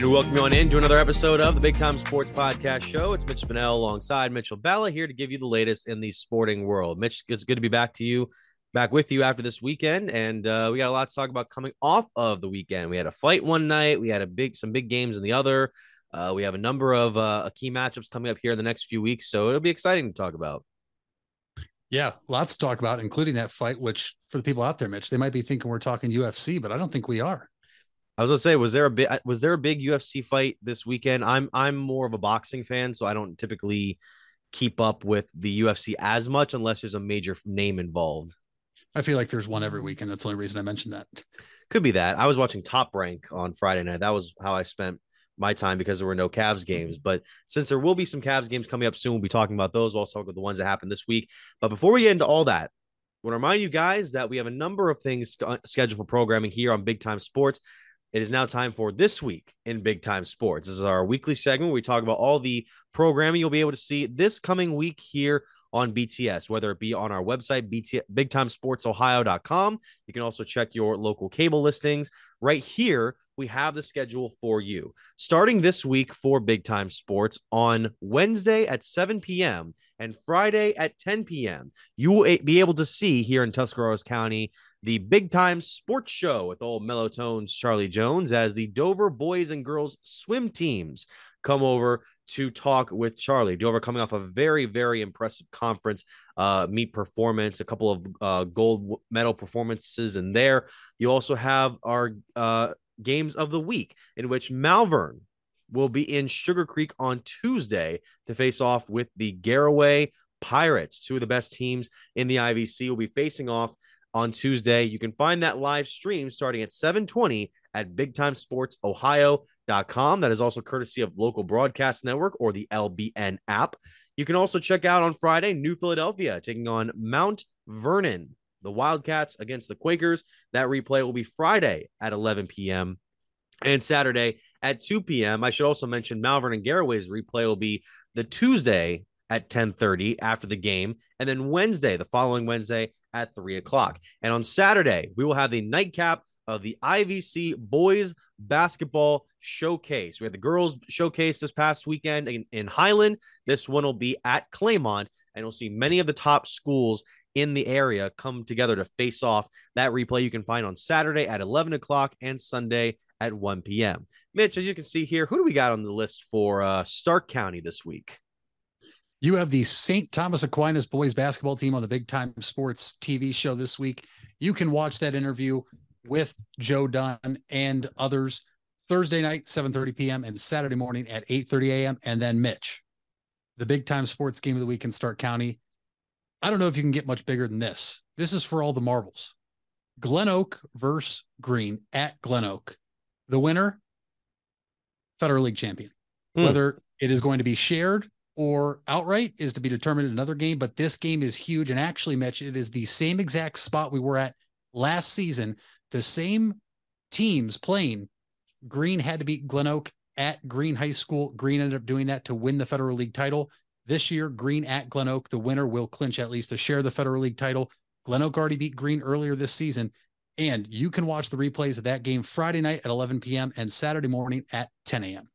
And welcome on in to another episode of the Big Time Sports Podcast Show. It's Mitch Spinell alongside Mitchell Balla here to give you the latest in the sporting world. Mitch, it's good to be back to you, back with you after this weekend, and uh, we got a lot to talk about coming off of the weekend. We had a fight one night, we had a big some big games in the other. Uh, we have a number of uh, key matchups coming up here in the next few weeks, so it'll be exciting to talk about. Yeah, lots to talk about, including that fight. Which for the people out there, Mitch, they might be thinking we're talking UFC, but I don't think we are. I was gonna say, was there a bit uh, was there a big UFC fight this weekend? I'm I'm more of a boxing fan, so I don't typically keep up with the UFC as much unless there's a major name involved. I feel like there's one every weekend. That's the only reason I mentioned that. Could be that. I was watching Top Rank on Friday night. That was how I spent my time because there were no Cavs games. Mm-hmm. But since there will be some Cavs games coming up soon, we'll be talking about those. We'll also talk about the ones that happened this week. But before we get into all that, I want to remind you guys that we have a number of things uh, scheduled for programming here on Big Time Sports. It is now time for this week in Big Time Sports. This is our weekly segment where we talk about all the programming you'll be able to see this coming week here on BTS, whether it be on our website, BT, BigTimeSportsOhio.com. You can also check your local cable listings. Right here, we have the schedule for you. Starting this week for Big Time Sports on Wednesday at 7 p.m. and Friday at 10 p.m., you will be able to see here in Tuscarawas County the Big Time Sports Show with old Mellow-Tones Charlie Jones as the Dover boys and girls swim teams come over to talk with Charlie. Dover coming off a very, very impressive conference uh, meet performance, a couple of uh, gold medal performances in there. You also have our uh, games of the week in which Malvern will be in Sugar Creek on Tuesday to face off with the Garaway Pirates, two of the best teams in the IVC. Will be facing off on Tuesday. You can find that live stream starting at 720 at bigtimesportsohio.com. That is also courtesy of local broadcast network or the LBN app. You can also check out on Friday, New Philadelphia taking on Mount Vernon, the Wildcats against the Quakers. That replay will be Friday at 11 p.m. and Saturday at 2 p.m. I should also mention Malvern and Garaway's replay will be the Tuesday at 10:30 after the game, and then Wednesday, the following Wednesday at three o'clock. And on Saturday, we will have the nightcap of the IVC Boys Basketball Showcase. We had the girls showcase this past weekend in, in Highland. This one will be at Claymont, and we'll see many of the top schools in the area come together to face off. That replay you can find on Saturday at 11 o'clock and Sunday at 1 p.m. Mitch, as you can see here, who do we got on the list for uh, Stark County this week? You have the St. Thomas Aquinas boys basketball team on the Big Time Sports TV show this week. You can watch that interview with Joe Dunn and others Thursday night, 7:30 p.m. and Saturday morning at 8:30 a.m. And then Mitch, the Big Time Sports game of the week in Stark County. I don't know if you can get much bigger than this. This is for all the marbles. Glen Oak versus Green at Glen Oak. The winner, Federal League champion. Mm. Whether it is going to be shared or outright is to be determined in another game. But this game is huge. And actually, Mitch, it is the same exact spot we were at last season. The same teams playing. Green had to beat Glen Oak at Green High School. Green ended up doing that to win the Federal League title. This year, Green at Glen Oak, the winner will clinch at least to share of the Federal League title. Glen Oak already beat Green earlier this season. And you can watch the replays of that game Friday night at 11 p.m. and Saturday morning at 10 a.m.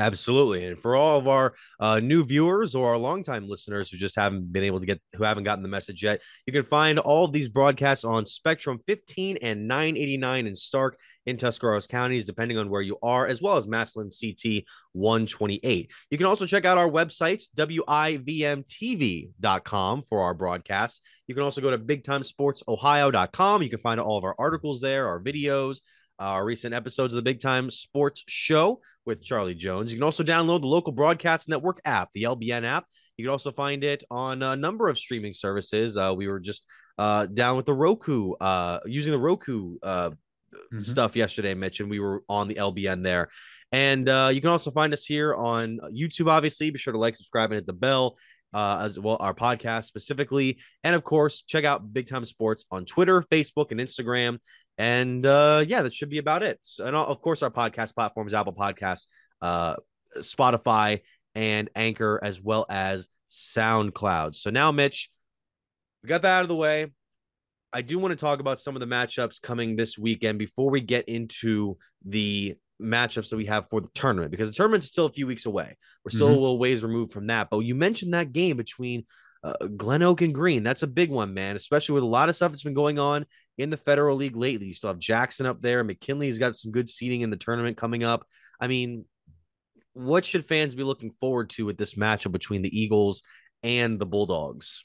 Absolutely. And for all of our uh, new viewers or our longtime listeners who just haven't been able to get, who haven't gotten the message yet, you can find all of these broadcasts on Spectrum 15 and 989 in Stark in Tuscarawas counties, depending on where you are, as well as Massillon CT 128. You can also check out our website, WIVMTV.com, for our broadcasts. You can also go to BigTimeSportsOhio.com. You can find all of our articles there, our videos, our recent episodes of the Big Time Sports Show with Charlie Jones. You can also download the local broadcast network app, the LBN app. You can also find it on a number of streaming services. Uh, we were just uh, down with the Roku, uh, using the Roku uh, mm-hmm. stuff yesterday, Mitch, and we were on the LBN there. And uh, you can also find us here on YouTube, obviously. Be sure to like, subscribe, and hit the bell. Uh, as well, our podcast specifically. And of course, check out Big Time Sports on Twitter, Facebook, and Instagram. And uh, yeah, that should be about it. So, and of course, our podcast platforms, Apple Podcasts, uh, Spotify, and Anchor, as well as SoundCloud. So now, Mitch, we got that out of the way. I do want to talk about some of the matchups coming this weekend before we get into the matchups that we have for the tournament because the tournament's still a few weeks away. We're still mm-hmm. a little ways removed from that. But you mentioned that game between uh, Glen Oak and Green, that's a big one, man, especially with a lot of stuff that's been going on in the Federal League lately. You still have Jackson up there. McKinley's got some good seating in the tournament coming up. I mean, what should fans be looking forward to with this matchup between the Eagles and the Bulldogs?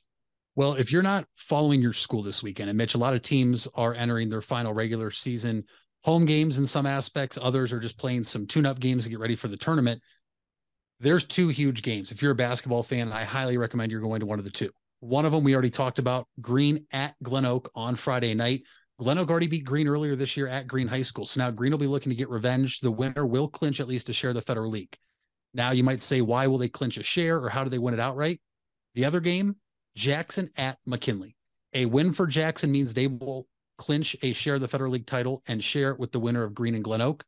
Well, if you're not following your school this weekend, and Mitch, a lot of teams are entering their final regular season home games in some aspects, others are just playing some tune up games to get ready for the tournament. There's two huge games. If you're a basketball fan, I highly recommend you're going to one of the two. One of them we already talked about Green at Glen Oak on Friday night. Glen Oak already beat Green earlier this year at Green High School. So now Green will be looking to get revenge. The winner will clinch at least a share of the Federal League. Now you might say, why will they clinch a share or how do they win it outright? The other game, Jackson at McKinley. A win for Jackson means they will clinch a share of the Federal League title and share it with the winner of Green and Glen Oak.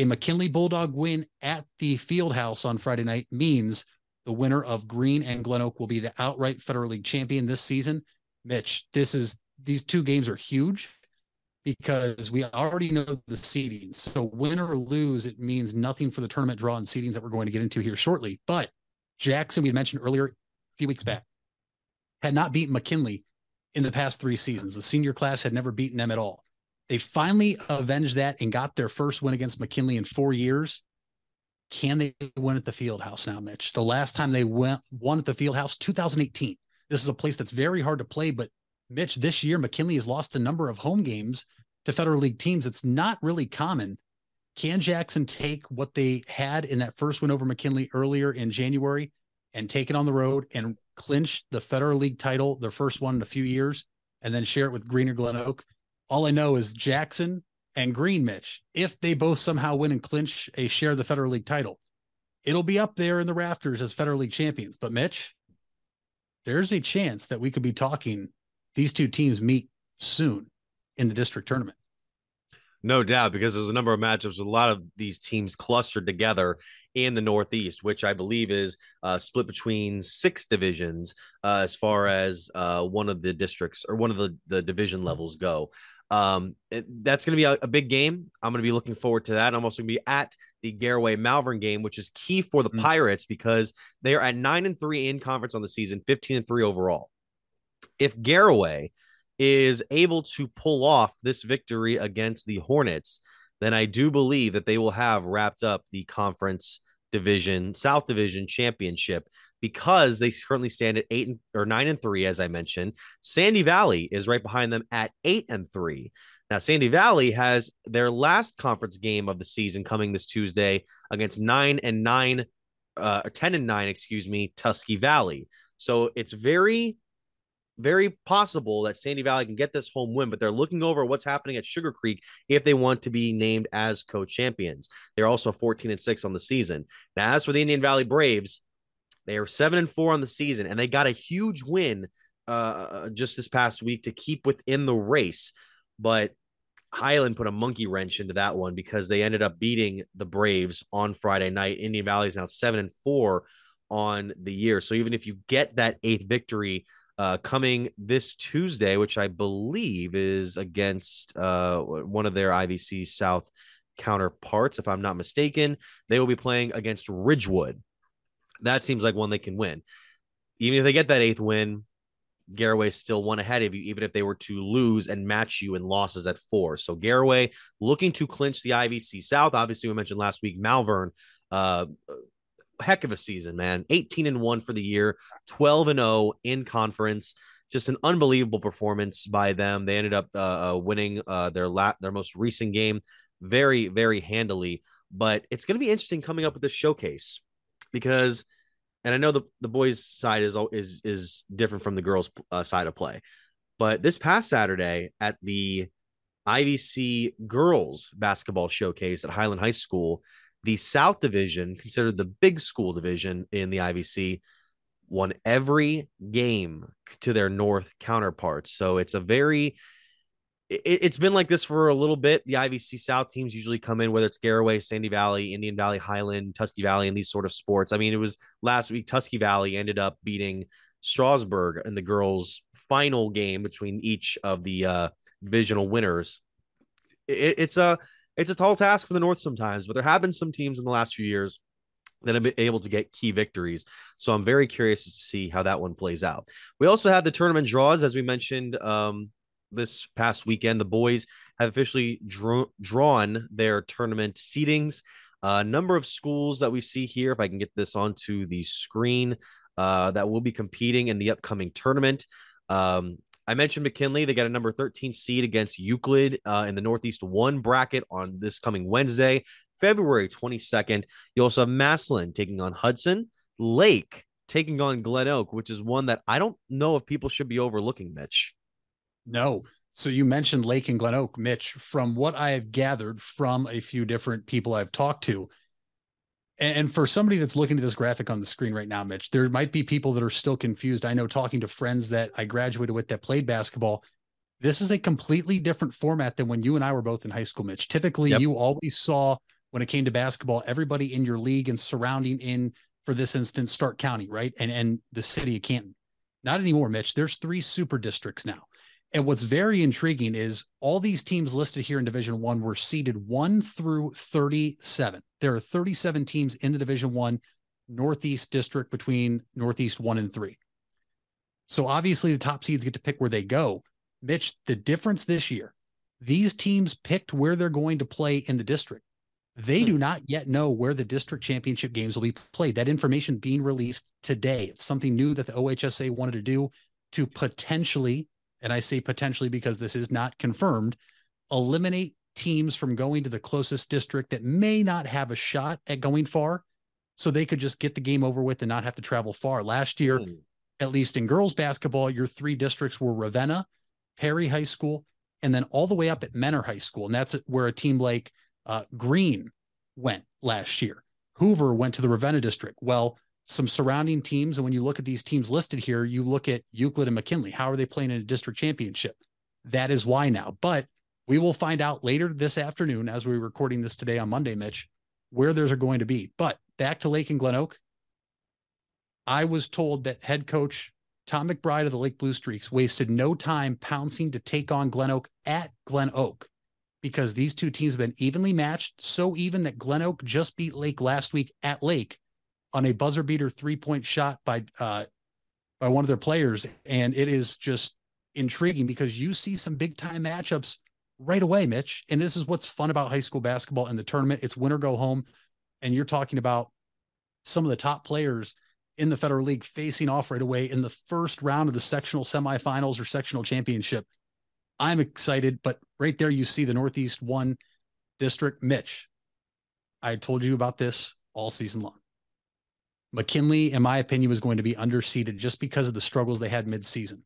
A McKinley Bulldog win at the field house on Friday night means the winner of Green and Glen Oak will be the outright Federal League champion this season. Mitch, this is these two games are huge because we already know the seedings. So win or lose, it means nothing for the tournament draw and seedings that we're going to get into here shortly. But Jackson, we mentioned earlier a few weeks back, had not beaten McKinley in the past three seasons. The senior class had never beaten them at all. They finally avenged that and got their first win against McKinley in four years. Can they win at the field house now, Mitch? The last time they went won at the field house, 2018. This is a place that's very hard to play, but Mitch, this year McKinley has lost a number of home games to Federal League teams. It's not really common. Can Jackson take what they had in that first win over McKinley earlier in January and take it on the road and clinch the Federal League title, their first one in a few years, and then share it with Green or Glen Oak? All I know is Jackson and Green Mitch, if they both somehow win and clinch a share of the Federal League title, it'll be up there in the rafters as Federal League champions. But Mitch, there's a chance that we could be talking these two teams meet soon in the district tournament. No doubt, because there's a number of matchups with a lot of these teams clustered together in the Northeast, which I believe is uh, split between six divisions uh, as far as uh, one of the districts or one of the, the division levels go. Um, it, that's going to be a, a, big game. I'm going to be looking forward to that. I'm also going to be at the Garaway Malvern game, which is key for the mm-hmm. Pirates because they are at nine and three in conference on the season, 15 and three overall. If Garaway is able to pull off this victory against the Hornets, then I do believe that they will have wrapped up the conference division, South Division championship because they currently stand at eight and, or nine and three, as I mentioned. Sandy Valley is right behind them at eight and three. Now, Sandy Valley has their last conference game of the season coming this Tuesday against nine and nine, uh, 10 and nine, excuse me, Tusky Valley. So it's very, very possible that Sandy Valley can get this home win, but they're looking over what's happening at Sugar Creek if they want to be named as co champions. They're also 14 and six on the season. Now, as for the Indian Valley Braves, they are seven and four on the season, and they got a huge win uh, uh, just this past week to keep within the race. But Highland put a monkey wrench into that one because they ended up beating the Braves on Friday night. Indian Valley is now seven and four on the year. So even if you get that eighth victory uh, coming this Tuesday, which I believe is against uh, one of their IVC South counterparts, if I'm not mistaken, they will be playing against Ridgewood that seems like one they can win. Even if they get that eighth win, Garaway still one ahead of you, even if they were to lose and match you in losses at four. So Garaway looking to clinch the IVC South. Obviously, we mentioned last week Malvern, uh, heck of a season, man. 18 and one for the year, 12 and 0 in conference. Just an unbelievable performance by them. They ended up uh, uh winning uh, their la- their most recent game very, very handily. But it's going to be interesting coming up with this showcase because and I know the the boys side is is is different from the girls uh, side of play. But this past Saturday at the IVC girls basketball showcase at Highland High School, the South Division, considered the big school division in the IVC, won every game to their North counterparts. So it's a very it, has been like this for a little bit. The IVC South teams usually come in, whether it's Garaway, Sandy Valley, Indian Valley, Highland, Tusky Valley, and these sort of sports. I mean, it was last week, Tusky Valley ended up beating Strasburg in the girls' final game between each of the uh, divisional winners. It, it's a it's a tall task for the North sometimes, but there have been some teams in the last few years that have been able to get key victories. So I'm very curious to see how that one plays out. We also had the tournament draws, as we mentioned um, this past weekend. The boys have officially drawn their tournament seedings. A uh, number of schools that we see here, if I can get this onto the screen, uh, that will be competing in the upcoming tournament. Um, I mentioned McKinley. They got a number 13 seed against Euclid uh, in the Northeast 1 bracket on this coming Wednesday. February 22nd. You also have Massillon taking on Hudson, Lake taking on Glen Oak, which is one that I don't know if people should be overlooking, Mitch. No. So you mentioned Lake and Glen Oak, Mitch. From what I have gathered from a few different people I've talked to, and for somebody that's looking at this graphic on the screen right now, Mitch, there might be people that are still confused. I know talking to friends that I graduated with that played basketball, this is a completely different format than when you and I were both in high school, Mitch. Typically, yep. you always saw when it came to basketball, everybody in your league and surrounding in, for this instance, Stark County, right? And and the city of Canton. Not anymore, Mitch. There's three super districts now. And what's very intriguing is all these teams listed here in Division One were seeded one through 37. There are 37 teams in the Division One Northeast district between Northeast one and three. So obviously the top seeds get to pick where they go. Mitch, the difference this year, these teams picked where they're going to play in the district. They do hmm. not yet know where the district championship games will be played. That information being released today. It's something new that the OHSA wanted to do to potentially, and I say potentially because this is not confirmed, eliminate teams from going to the closest district that may not have a shot at going far so they could just get the game over with and not have to travel far. Last year, mm. at least in girls basketball, your three districts were Ravenna, Perry High School, and then all the way up at Mentor High School. And that's where a team like uh, Green went last year. Hoover went to the Ravenna district. Well, some surrounding teams, and when you look at these teams listed here, you look at Euclid and McKinley. How are they playing in a district championship? That is why now. But we will find out later this afternoon, as we're recording this today on Monday, Mitch, where those are going to be. But back to Lake and Glen Oak. I was told that head coach Tom McBride of the Lake Blue Streaks wasted no time pouncing to take on Glen Oak at Glen Oak because these two teams have been evenly matched, so even that Glen Oak just beat Lake last week at Lake on a buzzer beater three point shot by uh, by one of their players, and it is just intriguing because you see some big time matchups right away, Mitch. And this is what's fun about high school basketball and the tournament. It's win or go home, and you're talking about some of the top players in the Federal League facing off right away in the first round of the sectional semifinals or sectional championship. I'm excited, but right there you see the Northeast one district. Mitch, I told you about this all season long. McKinley, in my opinion, was going to be underseeded just because of the struggles they had mid-season.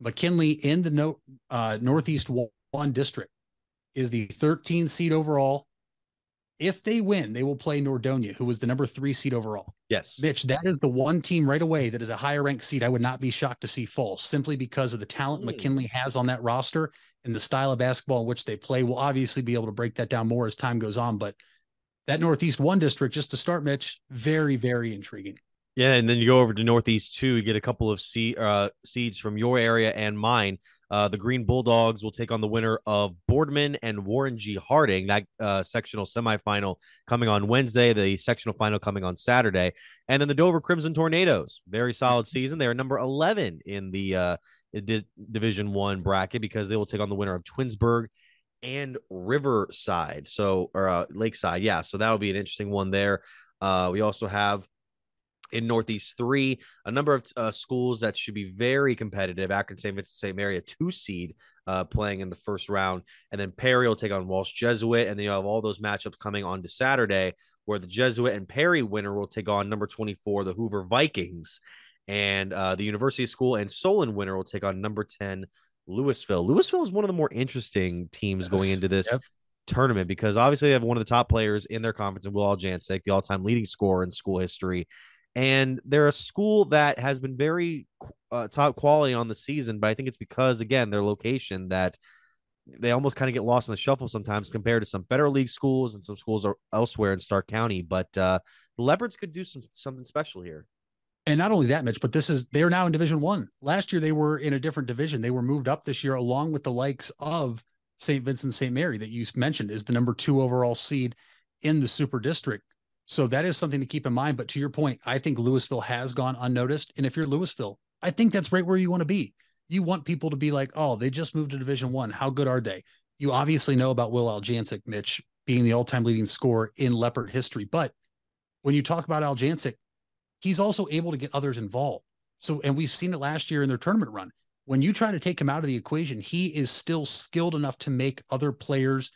McKinley in the no, uh, Northeast one district is the 13 seed overall if they win, they will play Nordonia, who was the number three seed overall. Yes. Mitch, that is the one team right away that is a higher ranked seed. I would not be shocked to see fall simply because of the talent mm. McKinley has on that roster and the style of basketball in which they play. We'll obviously be able to break that down more as time goes on. But that Northeast one district, just to start, Mitch, very, very intriguing. Yeah, and then you go over to Northeast two, you get a couple of seed, uh, seeds from your area and mine. Uh, the Green Bulldogs will take on the winner of Boardman and Warren G. Harding. That uh, sectional semifinal coming on Wednesday, the sectional final coming on Saturday, and then the Dover Crimson Tornadoes. Very solid season. They are number eleven in the uh, di- Division One bracket because they will take on the winner of Twinsburg and Riverside. So or uh, Lakeside, yeah. So that will be an interesting one there. Uh, we also have in Northeast three, a number of uh, schools that should be very competitive. Akron St. Vincent St. Mary, a two seed, uh, playing in the first round, and then Perry will take on Walsh Jesuit, and then you have all those matchups coming on to Saturday, where the Jesuit and Perry winner will take on number twenty four, the Hoover Vikings, and uh, the University School and Solon winner will take on number ten. Louisville. Louisville is one of the more interesting teams yes. going into this yep tournament because obviously they have one of the top players in their conference in Will Aljancic, the all-time leading scorer in school history and they're a school that has been very uh, top quality on the season but i think it's because again their location that they almost kind of get lost in the shuffle sometimes compared to some federal league schools and some schools are elsewhere in stark county but uh, the leopards could do some something special here and not only that mitch but this is they're now in division one last year they were in a different division they were moved up this year along with the likes of St. Vincent St. Mary that you mentioned is the number two overall seed in the super district. So that is something to keep in mind. But to your point, I think Louisville has gone unnoticed. And if you're Louisville, I think that's right where you want to be. You want people to be like, oh, they just moved to Division One. How good are they? You obviously know about Will Aljancic, Mitch, being the all-time leading scorer in Leopard history. But when you talk about Aljancic, he's also able to get others involved. So, and we've seen it last year in their tournament run. When you try to take him out of the equation, he is still skilled enough to make other players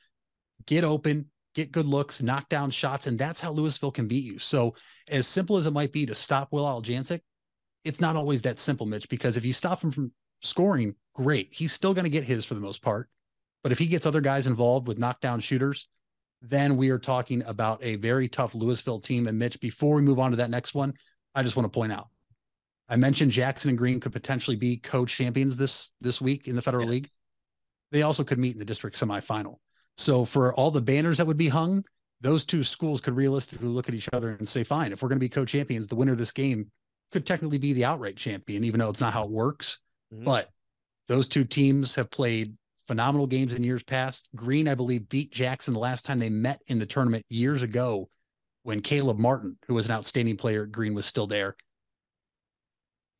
get open, get good looks, knock down shots, and that's how Louisville can beat you. So, as simple as it might be to stop Will Aljancic, it's not always that simple, Mitch, because if you stop him from scoring, great. He's still going to get his for the most part. But if he gets other guys involved with knockdown shooters, then we are talking about a very tough Louisville team. And Mitch, before we move on to that next one, I just want to point out I mentioned Jackson and Green could potentially be co-champions this this week in the Federal yes. League. They also could meet in the district semifinal. So for all the banners that would be hung, those two schools could realistically look at each other and say, "Fine, if we're going to be co-champions, the winner of this game could technically be the outright champion, even though it's not how it works." Mm-hmm. But those two teams have played phenomenal games in years past. Green, I believe, beat Jackson the last time they met in the tournament years ago when Caleb Martin, who was an outstanding player at Green, was still there.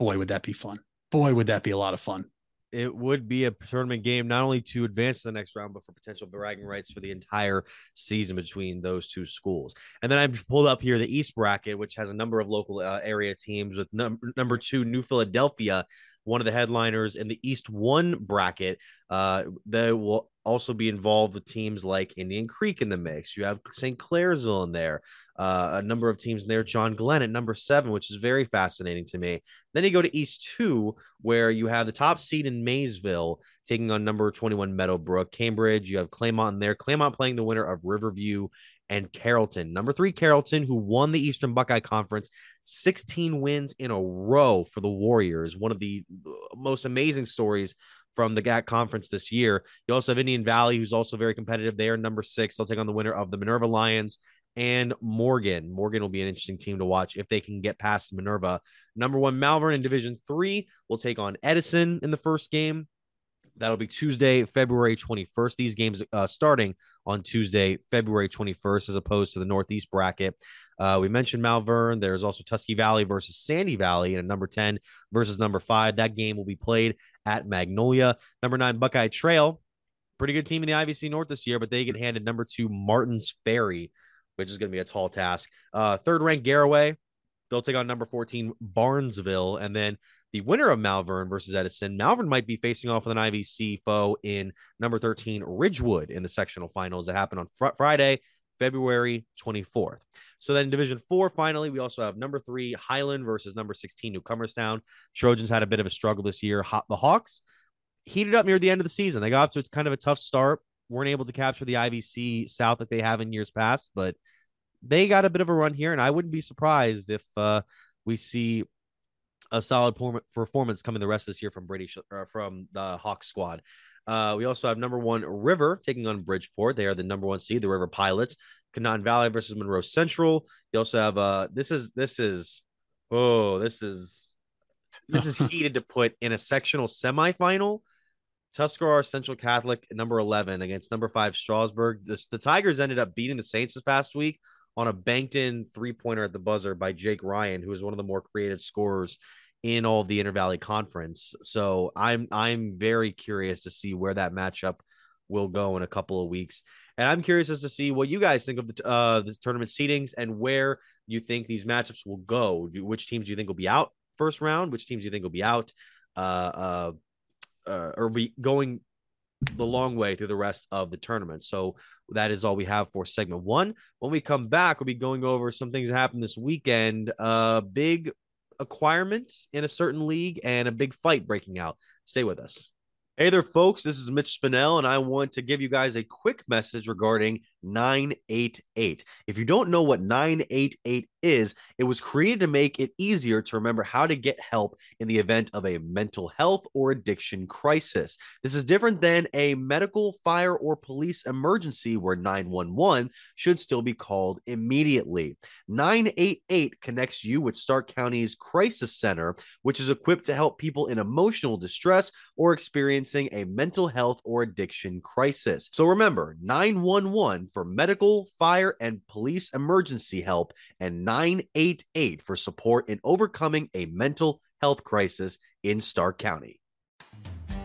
Boy, would that be fun. Boy, would that be a lot of fun. It would be a tournament game, not only to advance to the next round, but for potential bragging rights for the entire season between those two schools. And then I've pulled up here the East bracket, which has a number of local uh, area teams with num- number two, New Philadelphia, one of the headliners in the East One bracket. Uh, they will also be involved with teams like Indian Creek in the mix. You have St. Clairsville in there, uh, a number of teams in there. John Glenn at number seven, which is very fascinating to me. Then you go to East Two, where you have the top seed in Maysville taking on number 21 Meadowbrook. Cambridge, you have Claymont in there. Claymont playing the winner of Riverview and Carrollton. Number three, Carrollton, who won the Eastern Buckeye Conference, 16 wins in a row for the Warriors. One of the most amazing stories from the GAC conference this year. You also have Indian Valley, who's also very competitive. They are number six. They'll take on the winner of the Minerva Lions and Morgan. Morgan will be an interesting team to watch if they can get past Minerva. Number one, Malvern in Division Three will take on Edison in the first game. That'll be Tuesday, February 21st. These games uh, starting on Tuesday, February 21st, as opposed to the Northeast bracket. Uh, we mentioned Malvern. There's also Tusky Valley versus Sandy Valley, and a number 10 versus number five. That game will be played at Magnolia. Number nine, Buckeye Trail. Pretty good team in the IVC North this year, but they get handed number two, Martin's Ferry, which is going to be a tall task. Uh, third ranked Garaway. They'll take on number 14, Barnesville. And then the winner of Malvern versus Edison. Malvern might be facing off with an IVC foe in number 13, Ridgewood, in the sectional finals that happened on fr- Friday, February 24th. So then Division Four, finally, we also have number three, Highland versus number 16, Newcomerstown. Trojans had a bit of a struggle this year. The Hawks heated up near the end of the season. They got off to kind of a tough start, weren't able to capture the IVC South that they have in years past, but they got a bit of a run here, and I wouldn't be surprised if uh, we see a solid performance coming the rest of this year from uh, from the Hawks squad. Uh, we also have number one River taking on Bridgeport. They are the number one seed, the River Pilots. Conotton Valley versus Monroe Central. You also have uh this is this is oh this is this is heated to put in a sectional semifinal. Tuscarawas Central Catholic number 11 against number 5 Strasburg. The, the Tigers ended up beating the Saints this past week on a banked in three pointer at the buzzer by Jake Ryan, who is one of the more creative scorers in all the Inter Valley Conference. So I'm I'm very curious to see where that matchup will go in a couple of weeks. And I'm curious as to see what you guys think of the uh this tournament seedings and where you think these matchups will go. Which teams do you think will be out first round? Which teams do you think will be out uh uh, uh or be going the long way through the rest of the tournament. So that is all we have for segment one. When we come back, we'll be going over some things that happened this weekend. Uh, big acquirement in a certain league and a big fight breaking out. Stay with us. Hey there, folks. This is Mitch Spinell, and I want to give you guys a quick message regarding 988. If you don't know what 988 is, it was created to make it easier to remember how to get help in the event of a mental health or addiction crisis. This is different than a medical, fire, or police emergency where 911 should still be called immediately. 988 connects you with Stark County's Crisis Center, which is equipped to help people in emotional distress or experiencing a mental health or addiction crisis. So remember 911 for medical, fire, and police emergency help, and 988 for support in overcoming a mental health crisis in Stark County.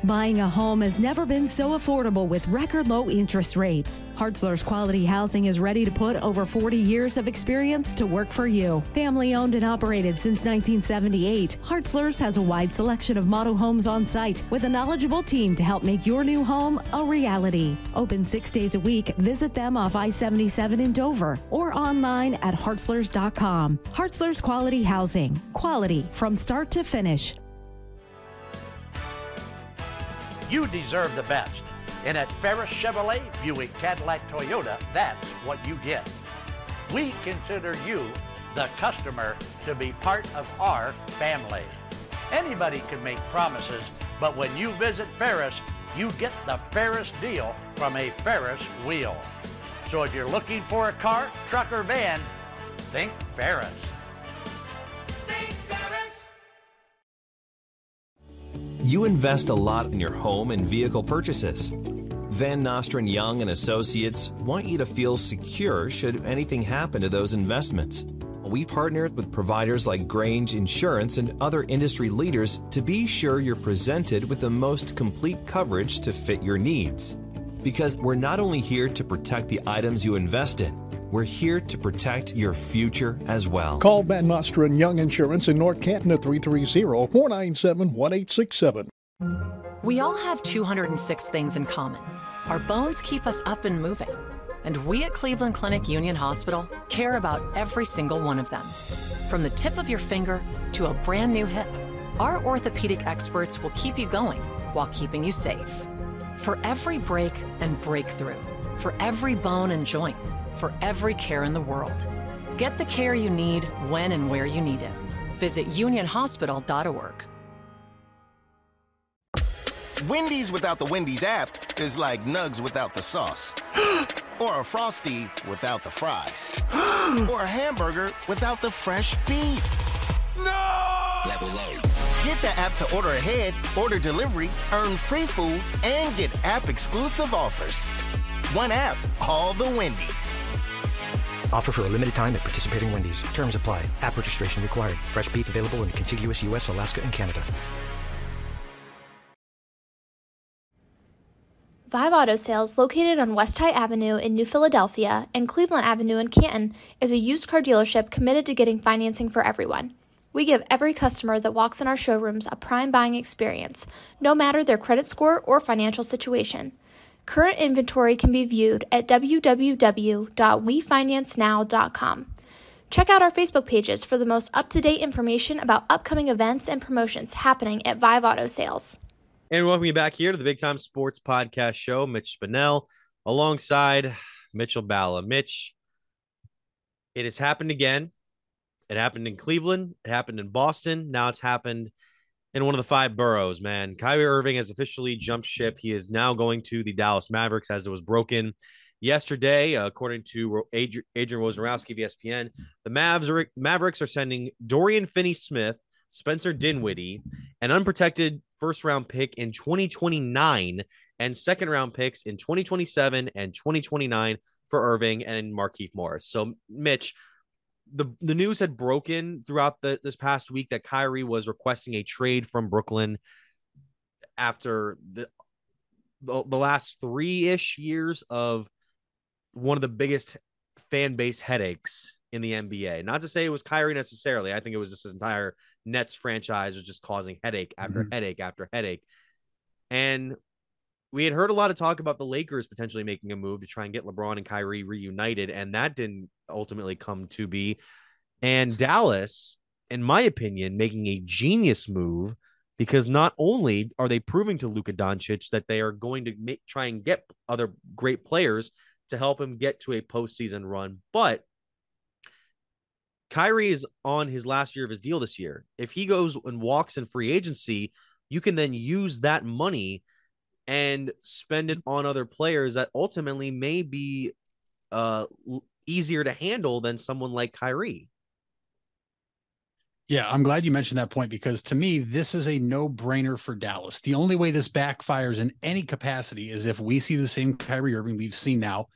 Buying a home has never been so affordable with record low interest rates. Hartzler's Quality Housing is ready to put over 40 years of experience to work for you. Family owned and operated since 1978, Hartzler's has a wide selection of model homes on site with a knowledgeable team to help make your new home a reality. Open six days a week, visit them off I 77 in Dover or online at hartzlers.com. Hartzler's Quality Housing. Quality from start to finish. You deserve the best. And at Ferris Chevrolet, Buick, Cadillac, Toyota, that's what you get. We consider you, the customer, to be part of our family. Anybody can make promises, but when you visit Ferris, you get the Ferris deal from a Ferris wheel. So if you're looking for a car, truck, or van, think Ferris. You invest a lot in your home and vehicle purchases. Van Nostrand Young and Associates want you to feel secure should anything happen to those investments. We partner with providers like Grange Insurance and other industry leaders to be sure you're presented with the most complete coverage to fit your needs. Because we're not only here to protect the items you invest in, we're here to protect your future as well. Call Van Nostrand Young Insurance in North Canton at 330 497 1867. We all have 206 things in common. Our bones keep us up and moving. And we at Cleveland Clinic Union Hospital care about every single one of them. From the tip of your finger to a brand new hip, our orthopedic experts will keep you going while keeping you safe. For every break and breakthrough, for every bone and joint, for every care in the world. Get the care you need when and where you need it. Visit unionhospital.org. Wendy's without the Wendy's app is like Nugs without the sauce. or a Frosty without the fries. or a hamburger without the fresh beef. No! Level up. Get the app to order ahead, order delivery, earn free food, and get app exclusive offers. One app, all the Wendy's. Offer for a limited time at participating Wendy's. Terms apply. App registration required. Fresh beef available in contiguous U.S., Alaska, and Canada. Vive Auto Sales, located on West High Avenue in New Philadelphia and Cleveland Avenue in Canton, is a used car dealership committed to getting financing for everyone. We give every customer that walks in our showrooms a prime buying experience, no matter their credit score or financial situation. Current inventory can be viewed at www.wefinancenow.com. Check out our Facebook pages for the most up to date information about upcoming events and promotions happening at Vive Auto Sales. And welcome you back here to the Big Time Sports Podcast Show. Mitch Spinell alongside Mitchell Balla. Mitch, it has happened again. It happened in Cleveland. It happened in Boston. Now it's happened in one of the five boroughs, man. Kyrie Irving has officially jumped ship. He is now going to the Dallas Mavericks as it was broken yesterday, uh, according to Adrian, Wojnarowski of ESPN. The Mavs are, Mavericks are sending Dorian Finney-Smith, Spencer Dinwiddie, an unprotected first round pick in 2029 and second round picks in 2027 and 2029 for Irving and Markieff Morris. So, Mitch, the the news had broken throughout the this past week that Kyrie was requesting a trade from Brooklyn after the the, the last three ish years of one of the biggest fan base headaches in the NBA. Not to say it was Kyrie necessarily. I think it was just his entire Nets franchise was just causing headache after mm-hmm. headache after headache. And we had heard a lot of talk about the Lakers potentially making a move to try and get LeBron and Kyrie reunited, and that didn't ultimately come to be. And Dallas, in my opinion, making a genius move because not only are they proving to Luka Doncic that they are going to make, try and get other great players to help him get to a postseason run. But Kyrie is on his last year of his deal this year. If he goes and walks in free agency, you can then use that money and spend it on other players that ultimately may be uh easier to handle than someone like Kyrie. Yeah, I'm glad you mentioned that point because to me, this is a no brainer for Dallas. The only way this backfires in any capacity is if we see the same Kyrie Irving we've seen now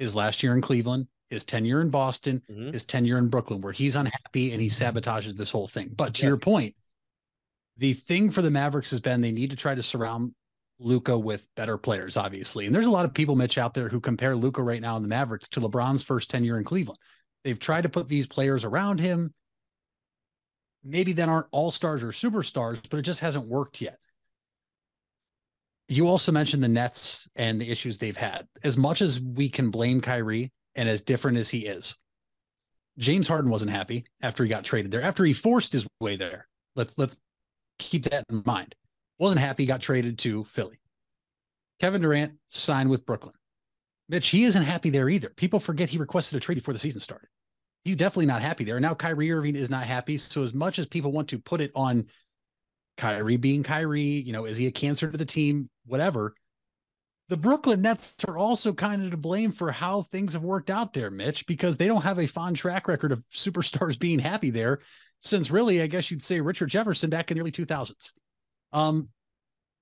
his last year in Cleveland, his tenure in Boston, mm-hmm. his tenure in Brooklyn, where he's unhappy and he sabotages this whole thing. But to yeah. your point, the thing for the Mavericks has been they need to try to surround Luka with better players, obviously. And there's a lot of people, Mitch, out there who compare Luka right now in the Mavericks to LeBron's first tenure in Cleveland. They've tried to put these players around him maybe that aren't all stars or superstars, but it just hasn't worked yet. You also mentioned the Nets and the issues they've had. As much as we can blame Kyrie and as different as he is, James Harden wasn't happy after he got traded there, after he forced his way there. Let's let's keep that in mind. Wasn't happy, got traded to Philly. Kevin Durant signed with Brooklyn. Mitch, he isn't happy there either. People forget he requested a trade before the season started he's definitely not happy there. Now Kyrie Irving is not happy. So as much as people want to put it on Kyrie being Kyrie, you know, is he a cancer to the team? Whatever. The Brooklyn Nets are also kind of to blame for how things have worked out there, Mitch, because they don't have a fond track record of superstars being happy there since really, I guess you'd say Richard Jefferson back in the early 2000s. Um,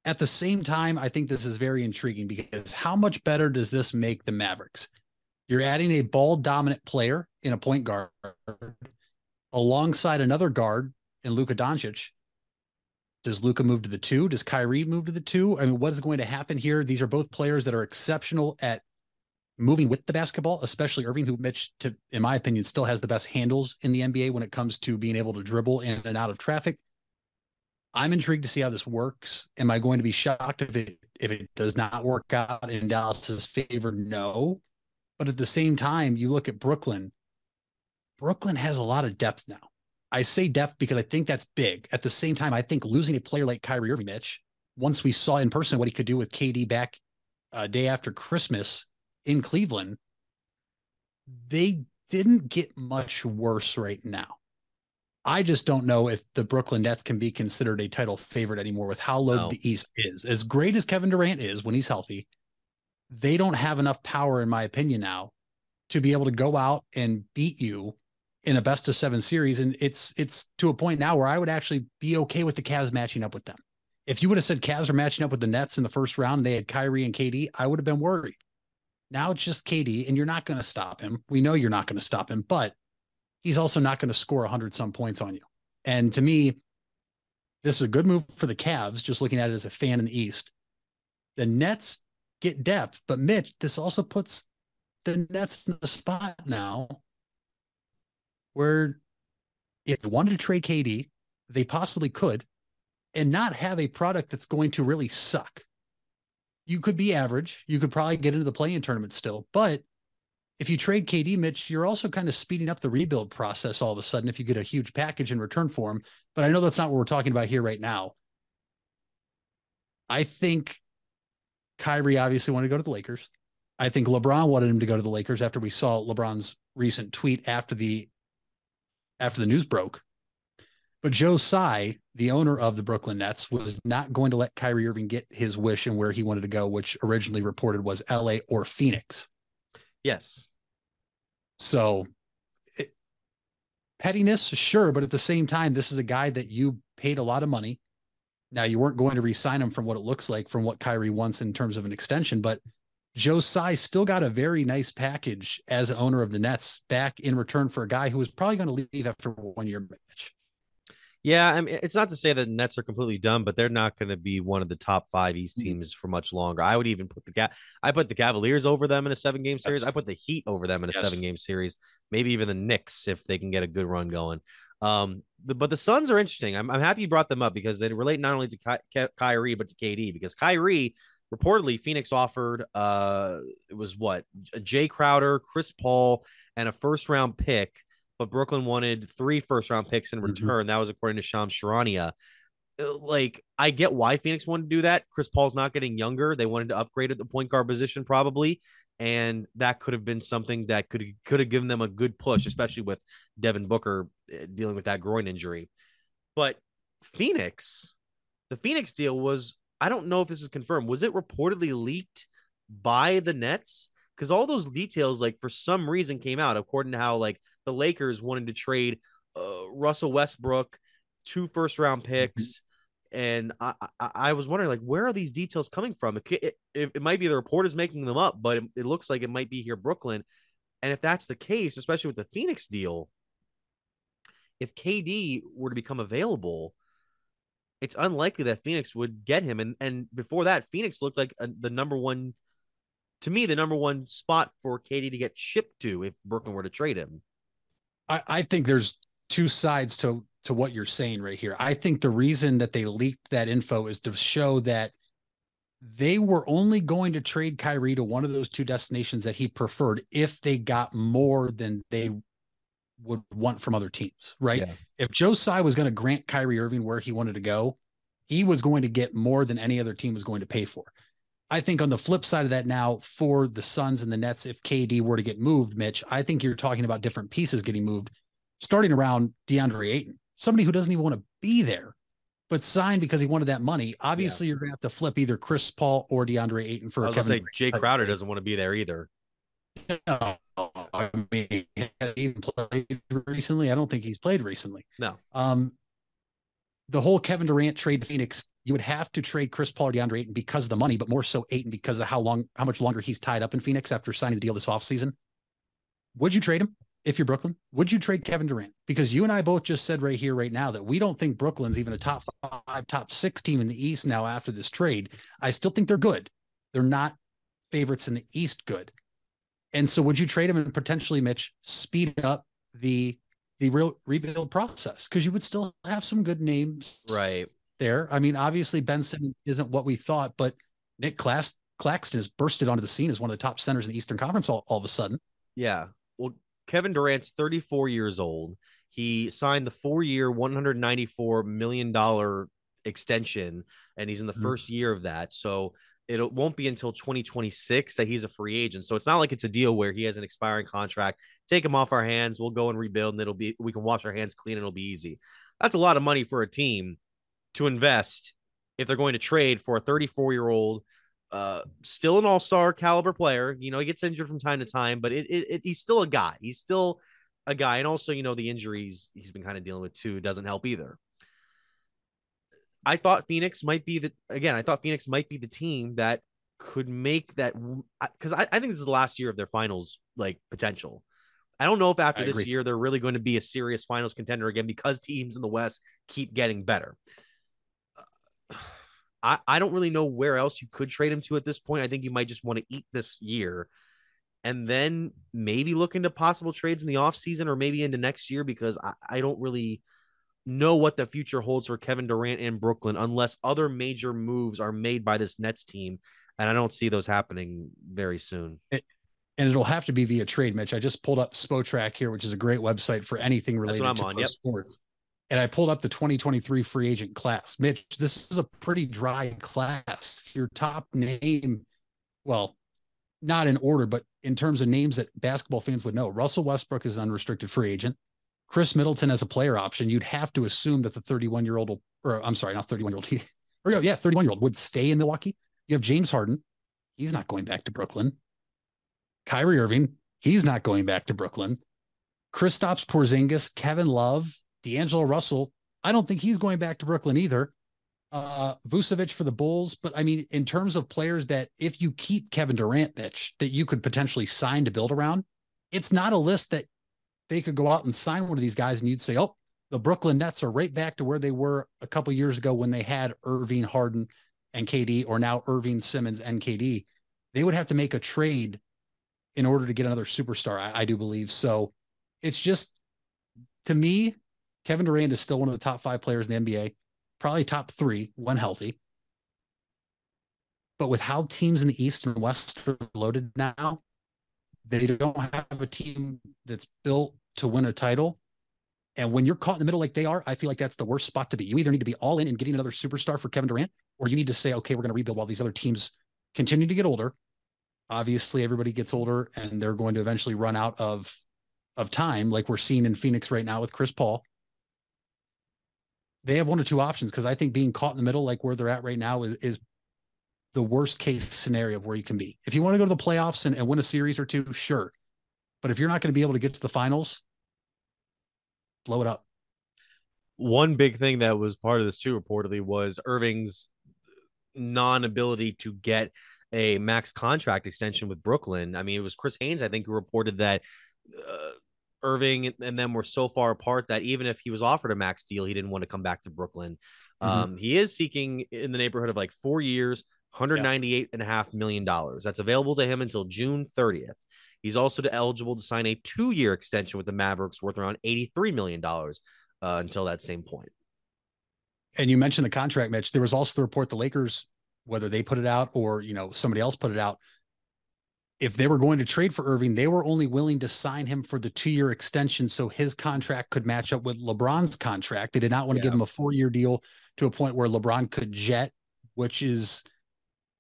at the same time, I think this is very intriguing because how much better does this make the Mavericks? You're adding a ball dominant player in a point guard alongside another guard in Luka Doncic. Does Luka move to the two? Does Kyrie move to the two? I mean, what is going to happen here? These are both players that are exceptional at moving with the basketball, especially Irving, who Mitch, to, in my opinion, still has the best handles in the NBA when it comes to being able to dribble in and out of traffic. I'm intrigued to see how this works. Am I going to be shocked if it if it does not work out in Dallas's favor? No. But at the same time, you look at Brooklyn. Brooklyn has a lot of depth now. I say depth because I think that's big. At the same time, I think losing a player like Kyrie Irving, Mitch, once we saw in person what he could do with KD back a uh, day after Christmas in Cleveland, they didn't get much worse right now. I just don't know if the Brooklyn Nets can be considered a title favorite anymore with how low no. the East is. As great as Kevin Durant is when he's healthy, they don't have enough power, in my opinion, now to be able to go out and beat you in a best of seven series. And it's it's to a point now where I would actually be okay with the Cavs matching up with them. If you would have said Cavs are matching up with the Nets in the first round, they had Kyrie and KD, I would have been worried. Now it's just KD, and you're not going to stop him. We know you're not going to stop him, but he's also not going to score 100 some points on you. And to me, this is a good move for the Cavs, just looking at it as a fan in the East. The Nets get depth. But Mitch, this also puts the Nets in the spot now where if they wanted to trade KD, they possibly could and not have a product that's going to really suck. You could be average. You could probably get into the play-in tournament still. But if you trade KD, Mitch, you're also kind of speeding up the rebuild process all of a sudden if you get a huge package in return for him. But I know that's not what we're talking about here right now. I think Kyrie obviously wanted to go to the Lakers. I think LeBron wanted him to go to the Lakers after we saw LeBron's recent tweet after the after the news broke. But Joe Tsai, the owner of the Brooklyn Nets, was not going to let Kyrie Irving get his wish and where he wanted to go, which originally reported was LA or Phoenix. Yes. So it, pettiness, sure, but at the same time, this is a guy that you paid a lot of money. Now you weren't going to re-sign him from what it looks like from what Kyrie wants in terms of an extension, but Joe Tsai still got a very nice package as owner of the Nets back in return for a guy who was probably going to leave after one year match. Yeah, I mean, it's not to say that Nets are completely dumb, but they're not going to be one of the top five East mm-hmm. teams for much longer. I would even put the gap. I put the Cavaliers over them in a seven game series. Yes. I put the Heat over them in a yes. seven game series. Maybe even the Knicks if they can get a good run going. Um, the, but the Suns are interesting. I'm, I'm happy you brought them up because they relate not only to Ky- Kyrie but to KD because Kyrie reportedly Phoenix offered uh it was what Jae Crowder, Chris Paul, and a first round pick, but Brooklyn wanted three first round picks in mm-hmm. return. Mm-hmm. That was according to Shams Charania. Uh, like I get why Phoenix wanted to do that. Chris Paul's not getting younger. They wanted to upgrade at the point guard position probably. and that could have been something that could could have given them a good push, especially with Devin Booker eh, dealing with that groin injury. But Phoenix, the Phoenix deal was I don't know if this is confirmed. Was it reportedly leaked by the Nets? Because all those details, like for some reason, came out according to how like the Lakers wanted to trade uh, Russell Westbrook, two first round mm-hmm. picks, and I, I, I was wondering like where are these details coming from? It, it, it might be the reporters making them up, but it, it looks like it might be here Brooklyn. And if that's the case, especially with the Phoenix deal, if KD were to become available, it's unlikely that Phoenix would get him. And and before that, Phoenix looked like a, the number one, to me, the number one spot for KD to get shipped to if Brooklyn were to trade him. I, I think there's two sides to to what you're saying right here. I think the reason that they leaked that info is to show that they were only going to trade Kyrie to one of those two destinations that he preferred if they got more than they would want from other teams, right? Yeah. If Joe Tsai was going to grant Kyrie Irving where he wanted to go, he was going to get more than any other team was going to pay for. I think on the flip side of that now for the Suns and the Nets, if KD were to get moved, Mitch, I think you're talking about different pieces getting moved, starting around DeAndre Ayton, somebody who doesn't even want to be there, but signed because he wanted that money. Obviously, yeah. you're going to have to flip either Chris Paul or DeAndre Ayton for I was Kevin. Say Jae Crowder doesn't want to be there either. No, I mean, he even played recently? I don't think he's played recently. No. Um, the whole Kevin Durant trade Phoenix, you would have to trade Chris Paul or DeAndre Ayton because of the money, but more so Ayton because of how long, how much longer he's tied up in Phoenix after signing the deal this offseason. Would you trade him if you're Brooklyn? Would you trade Kevin Durant? Because you and I both just said right here, right now, that we don't think Brooklyn's even a top five, top six team in the East now after this trade. I still think they're good. They're not favorites in the East good. And so would you trade him and potentially, Mitch, speed up the the real rebuild process? Because you would still have some good names right there. I mean, obviously Ben Simmons isn't what we thought, but Nick Class Claxton has bursted onto the scene as one of the top centers in the Eastern Conference all, all of a sudden. Yeah. Well, Kevin Durant's 34 years old. He signed the four-year, 194 million dollar extension, and he's in the mm-hmm. first year of that. So it won't be until 2026 that he's a free agent. So it's not like it's a deal where he has an expiring contract. Take him off our hands. We'll go and rebuild, and it'll be we can wash our hands clean. And it'll be easy. That's a lot of money for a team to invest if they're going to trade for a 34 year old, uh, still an all star caliber player. You know, he gets injured from time to time, but it, it, it he's still a guy. He's still a guy, and also you know the injuries he's been kind of dealing with too doesn't help either. I thought Phoenix might be the again. I thought Phoenix might be the team that could make that because I, I think this is the last year of their finals like potential. I don't know if after I this agree. year they're really going to be a serious finals contender again because teams in the West keep getting better. Uh, I, I don't really know where else you could trade him to at this point. I think you might just want to eat this year and then maybe look into possible trades in the offseason or maybe into next year because I, I don't really – know what the future holds for Kevin Durant in Brooklyn unless other major moves are made by this Nets team. And I don't see those happening very soon. It, and it'll have to be via trade, Mitch. I just pulled up Spotrac here, which is a great website for anything related to on, yep. sports. And I pulled up the 2023 free agent class. Mitch, this is a pretty dry class. Your top name, well, not in order, but in terms of names that basketball fans would know, Russell Westbrook is an unrestricted free agent. Khris Middleton as a player option, you'd have to assume that the 31 year old, or I'm sorry, not 31 year old, or yeah, 31 year old would stay in Milwaukee. You have James Harden. He's not going back to Brooklyn. Kyrie Irving. He's not going back to Brooklyn. Kristaps Porzingis, Kevin Love, D'Angelo Russell. I don't think he's going back to Brooklyn either. Uh, Vucevic for the Bulls. But I mean, in terms of players that if you keep Kevin Durant, Mitch, that you could potentially sign to build around, it's not a list that they could go out and sign one of these guys and you'd say, oh, the Brooklyn Nets are right back to where they were a couple years ago when they had Irving, Harden, and KD, or now Irving, Simmons, and KD. They would have to make a trade in order to get another superstar, I, I do believe. So it's just, to me, Kevin Durant is still one of the top five players in the NBA, probably top three when healthy. But with how teams in the East and West are loaded now, they don't have a team that's built to win a title. And when you're caught in the middle like they are, I feel like that's the worst spot to be. You either need to be all in and getting another superstar for Kevin Durant, or you need to say, okay, we're going to rebuild while these other teams continue to get older. obviously everybody gets older and they're going to eventually run out of of time, like we're seeing in Phoenix right now with Chris Paul. They have one or two options because I think being caught in the middle, like where they're at right now, is is the worst case scenario of where you can be. If you want to go to the playoffs and, and win a series or two, sure. But if you're not going to be able to get to the finals, blow it up. One big thing that was part of this too, reportedly, was Irving's non-ability to get a max contract extension with Brooklyn. I mean, it was Chris Haynes, I think, who reported that uh, Irving and them were so far apart that even if he was offered a max deal, he didn't want to come back to Brooklyn. Mm-hmm. Um, he is seeking in the neighborhood of like four years, 198 and a half million dollars. That's available to him until June 30th. He's also eligible to sign a two-year extension with the Mavericks worth around 83 million dollars uh, until that same point. And you mentioned the contract, Mitch. There was also the report the Lakers, whether they put it out or you know somebody else put it out, if they were going to trade for Irving, they were only willing to sign him for the two year extension so his contract could match up with LeBron's contract. They did not want to yeah. give him a four year deal to a point where LeBron could jet, which is,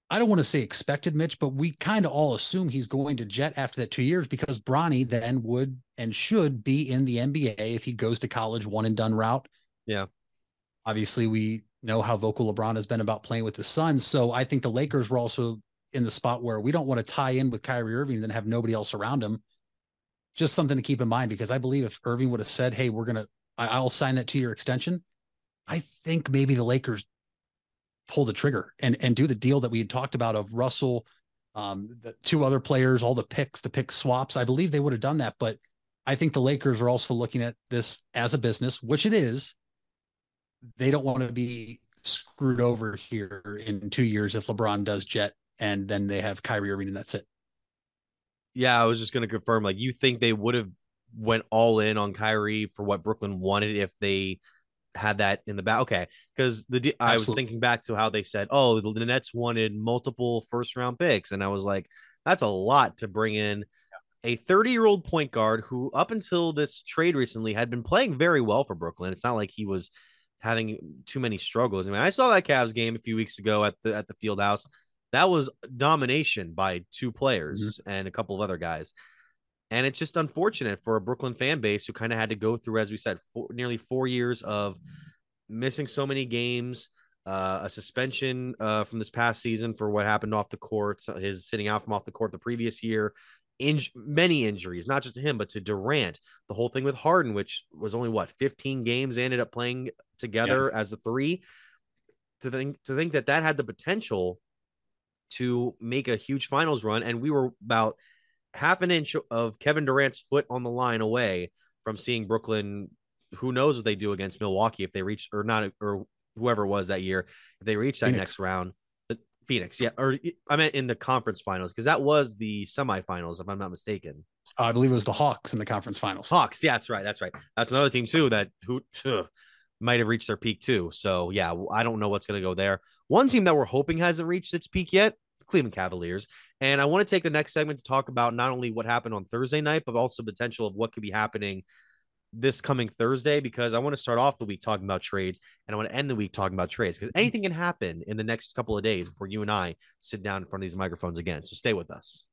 I don't want to say expected, Mitch, but we kind of all assume he's going to jet after that two years because Bronny then would and should be in the NBA if he goes to college one and done route. Yeah. Obviously, we know how vocal LeBron has been about playing with the Suns. So I think the Lakers were also in the spot where we don't want to tie in with Kyrie Irving and then have nobody else around him. Just something to keep in mind because I believe if Irving would have said, "Hey, we're gonna, I'll sign that to your extension," I think maybe the Lakers pull the trigger and and do the deal that we had talked about of Russell, um, the two other players, all the picks, the pick swaps. I believe they would have done that, but I think the Lakers are also looking at this as a business, which it is. They don't want to be screwed over here in two years if LeBron does jet and then they have Kyrie Irving, and that's it. Yeah, I was just going to confirm. Like, you think they would have went all in on Kyrie for what Brooklyn wanted if they had that in the back? Okay, because the I was thinking back to how they said, "Oh, the, the Nets wanted multiple first round picks," and I was like, "That's a lot to bring in." A 30 year old point guard who, up until this trade recently, had been playing very well for Brooklyn. It's not like he was having too many struggles. I mean, I saw that Cavs game a few weeks ago at the at the field house that was domination by two players mm-hmm. and a couple of other guys. And it's just unfortunate for a Brooklyn fan base who kind of had to go through, as we said, four, nearly four years of missing so many games, uh, a suspension uh, from this past season for what happened off the court, his sitting out from off the court the previous year, in- many injuries, not just to him, but to Durant. The whole thing with Harden, which was only what 15 games, ended up playing together as a three. To think to think that that had the potential to make a huge finals run. And we were about half an inch of Kevin Durant's foot on the line away from seeing Brooklyn. Who knows what they do against Milwaukee if they reach or not or whoever it was that year if they reach that Phoenix. next round. The Phoenix, yeah, or I meant in the conference finals because that was the semifinals if I'm not mistaken. I believe it was the Hawks in the conference finals. Hawks, yeah, that's right, that's right. That's another team too that who ugh, might have reached their peak too. So yeah, I don't know what's going to go there. One team that we're hoping hasn't reached its peak yet, Cleveland Cavaliers. And I want to take the next segment to talk about not only what happened on Thursday night, but also potential of what could be happening this coming Thursday because I want to start off the week talking about trades and I want to end the week talking about trades because anything can happen in the next couple of days before you and I sit down in front of these microphones again. So stay with us.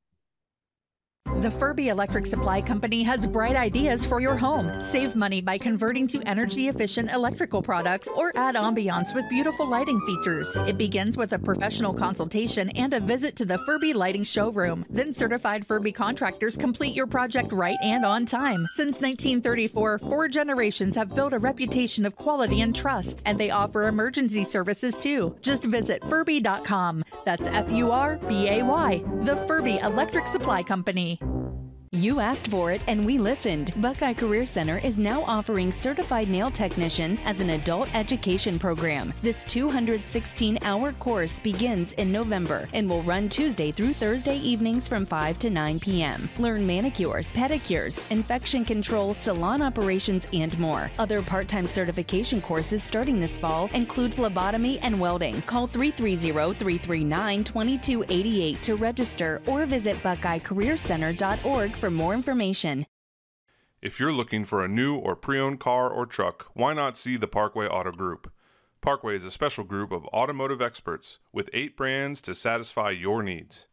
The Furbay Electric Supply Company has bright ideas for your home. Save money by converting to energy efficient electrical products or add ambiance with beautiful lighting features. It begins with a professional consultation and a visit to the Furbay Lighting Showroom. Then certified Furbay contractors complete your project right and on time. Since 1934, four generations have built a reputation of quality and trust, and they offer emergency services too. Just visit Furbay.com. That's F U R B A Y. The Furbay Electric Supply Company me. You asked for it and we listened. Buckeye Career Center is now offering certified nail technician as an adult education program. This 216 hour course begins in November and will run Tuesday through Thursday evenings from 5 to 9 p.m. Learn manicures, pedicures, infection control, salon operations, and more. Other part time certification courses starting this fall include phlebotomy and welding. Call 330 339 2288 to register or visit BuckeyeCareerCenter.org for more information. If you're looking for a new or pre owned car or truck, why not see the Parkway Auto Group? Parkway is a special group of automotive experts with eight brands to satisfy your needs.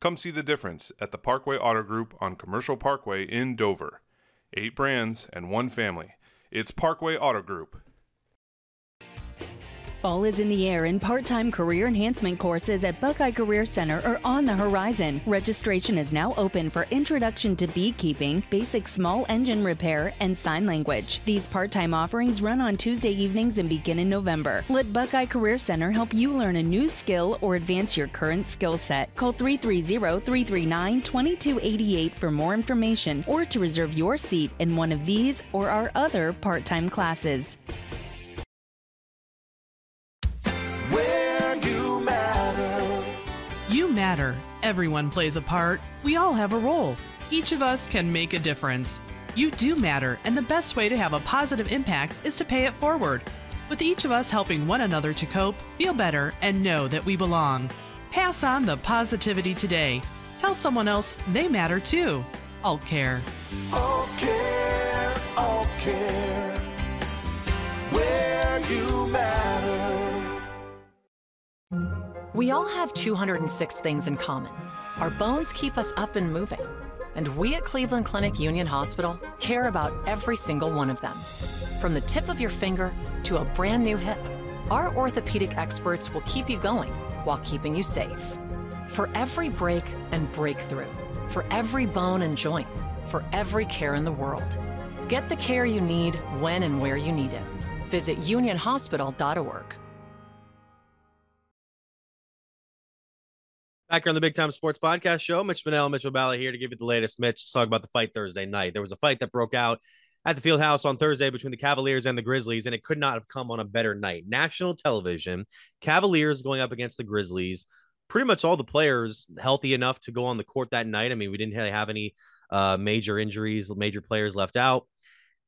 Come see the difference at the Parkway Auto Group on Commercial Parkway in Dover. Eight brands and one family. It's Parkway Auto Group. Fall is in the air and part time career enhancement courses at Buckeye Career Center are on the horizon. Registration is now open for Introduction to Beekeeping, Basic Small Engine Repair, and Sign Language. These part time offerings run on Tuesday evenings and begin in November. Let Buckeye Career Center help you learn a new skill or advance your current skill set. Call 330 339 2288 for more information or to reserve your seat in one of these or our other part time classes. Matter. Everyone plays a part. We all have a role. Each of us can make a difference. You do matter, and the best way to have a positive impact is to pay it forward. With each of us helping one another to cope, feel better, and know that we belong. Pass on the positivity today. Tell someone else they matter too. AultCare. All care, all care. Where you matter. We all have 206 things in common. Our bones keep us up and moving. And we at Cleveland Clinic Union Hospital care about every single one of them. From the tip of your finger to a brand new hip, our orthopedic experts will keep you going while keeping you safe. For every break and breakthrough, for every bone and joint, for every care in the world. Get the care you need when and where you need it. Visit unionhospital.org. Back here on the Big Time Sports Podcast Show, Mitch Spinell, Mitchell Balla here to give you the latest. Mitch, let's talk about the fight Thursday night. There was a fight that broke out at the field house on Thursday between the Cavaliers and the Grizzlies, and it could not have come on a better night. National television, Cavaliers going up against the Grizzlies. Pretty much all the players healthy enough to go on the court that night. I mean, we didn't really have any uh, major injuries, major players left out.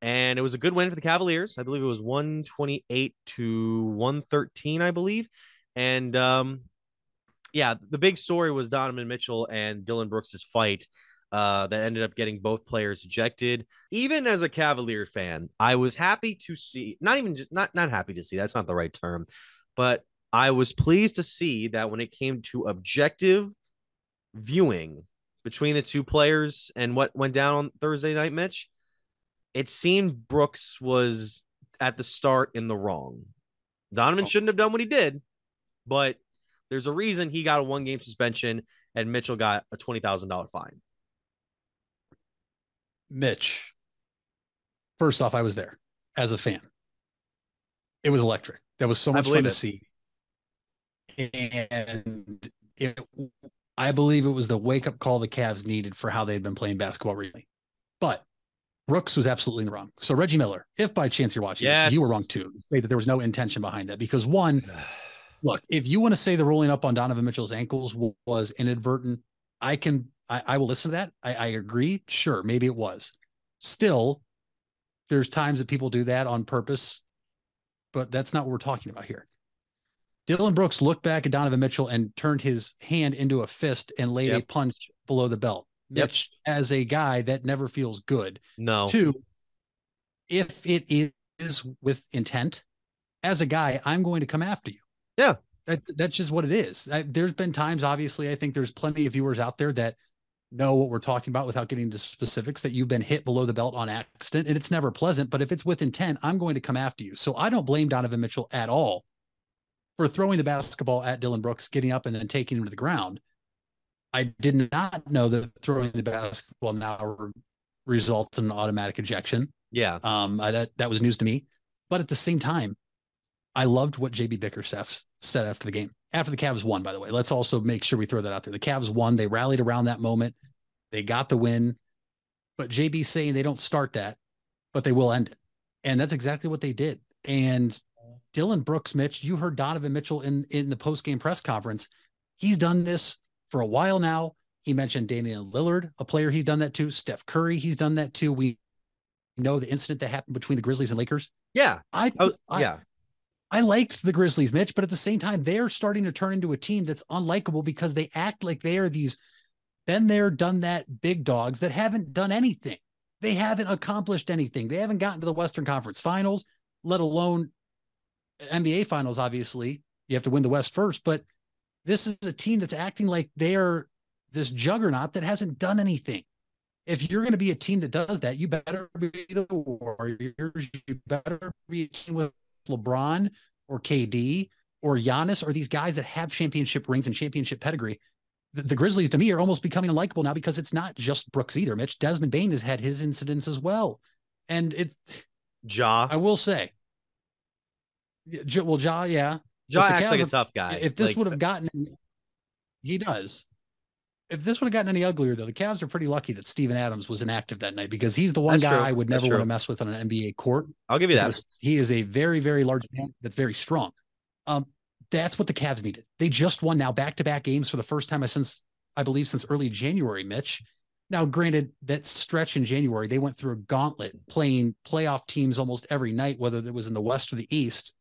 And it was a good win for the Cavaliers. I believe it was 128 to 113, I believe. And um, yeah, the big story was Donovan Mitchell and Dillon Brooks's fight uh, that ended up getting both players ejected. Even as a Cavalier fan, I was happy to see not even just not not happy to see that's not the right term, but I was pleased to see that when it came to objective viewing between the two players and what went down on Thursday night, Mitch, it seemed Brooks was at the start in the wrong. Donovan shouldn't have done what he did, but there's a reason he got a one game suspension and Mitchell got a $20,000 fine. Mitch, first off, I was there as a fan. It was electric. That was so much fun to see. And it, I believe it was the wake up call the Cavs needed for how they'd been playing basketball recently. But Brooks was absolutely wrong. So Reggie Miller, if by chance you're watching this, you were wrong too. Say that there was no intention behind that because one, look, if you want to say the rolling up on Donovan Mitchell's ankles was inadvertent, I can, I, I will listen to that. I, I agree. Sure, maybe it was. Still, there's times that people do that on purpose, but that's not what we're talking about here. Dillon Brooks looked back at Donovan Mitchell and turned his hand into a fist and laid a punch below the belt. Yep. Mitch, as a guy that never feels good. No. Two, if it is with intent, as a guy, I'm going to come after you. Yeah. That, that's just what it is. I, there's been times, obviously, I think there's plenty of viewers out there that know what we're talking about without getting into specifics that you've been hit below the belt on accident and it's never pleasant. But if it's with intent, I'm going to come after you. So I don't blame Donovan Mitchell at all for throwing the basketball at Dillon Brooks, getting up and then taking him to the ground. I did not know that throwing the basketball now re- results in an automatic ejection. Yeah. Um, I, that that was news to me. But at the same time, I loved what JB Bickerstaff said after the game. After the Cavs won, by the way. Let's also make sure we throw that out there. The Cavs won. They rallied around that moment. They got the win. But JB saying they don't start that, but they will end it. And that's exactly what they did. And Dillon Brooks, Mitch, you heard Donovan Mitchell in in the post game press conference. He's done this for a while now. He mentioned Damian Lillard, a player he's done that to. Steph Curry, he's done that too. We know the incident that happened between the Grizzlies and Lakers. Yeah. I, Oh, I yeah. I liked the Grizzlies, Mitch, but at the same time, they're starting to turn into a team that's unlikable because they act like they are these been there, done that big dogs that haven't done anything. They haven't accomplished anything. They haven't gotten to the Western Conference Finals, let alone NBA Finals. Obviously, you have to win the West first, but this is a team that's acting like they're this juggernaut that hasn't done anything. If you're going to be a team that does that, you better be the Warriors. You better be a team with LeBron or KD or Giannis or these guys that have championship rings and championship pedigree. The, the Grizzlies to me are almost becoming unlikable now because it's not just Brooks either. Mitch Desmond Bane has had his incidents as well, and it's Ja. I will say, well, Ja, yeah, Ja If acts Cavs like a tough guy. If this Like, would have uh, gotten, he does. If this would have gotten any uglier, though, the Cavs are pretty lucky that Steven Adams was inactive that night because he's the one That's guy true. I would never want to mess with on an NBA court. I'll give you that. He is a very, very large man that's very strong. Um, that's what the Cavs needed. They just won now back to back games for the first time since I believe since early January, Mitch. Now, granted, that stretch in January, they went through a gauntlet playing playoff teams almost every night, whether it was in the West or the East.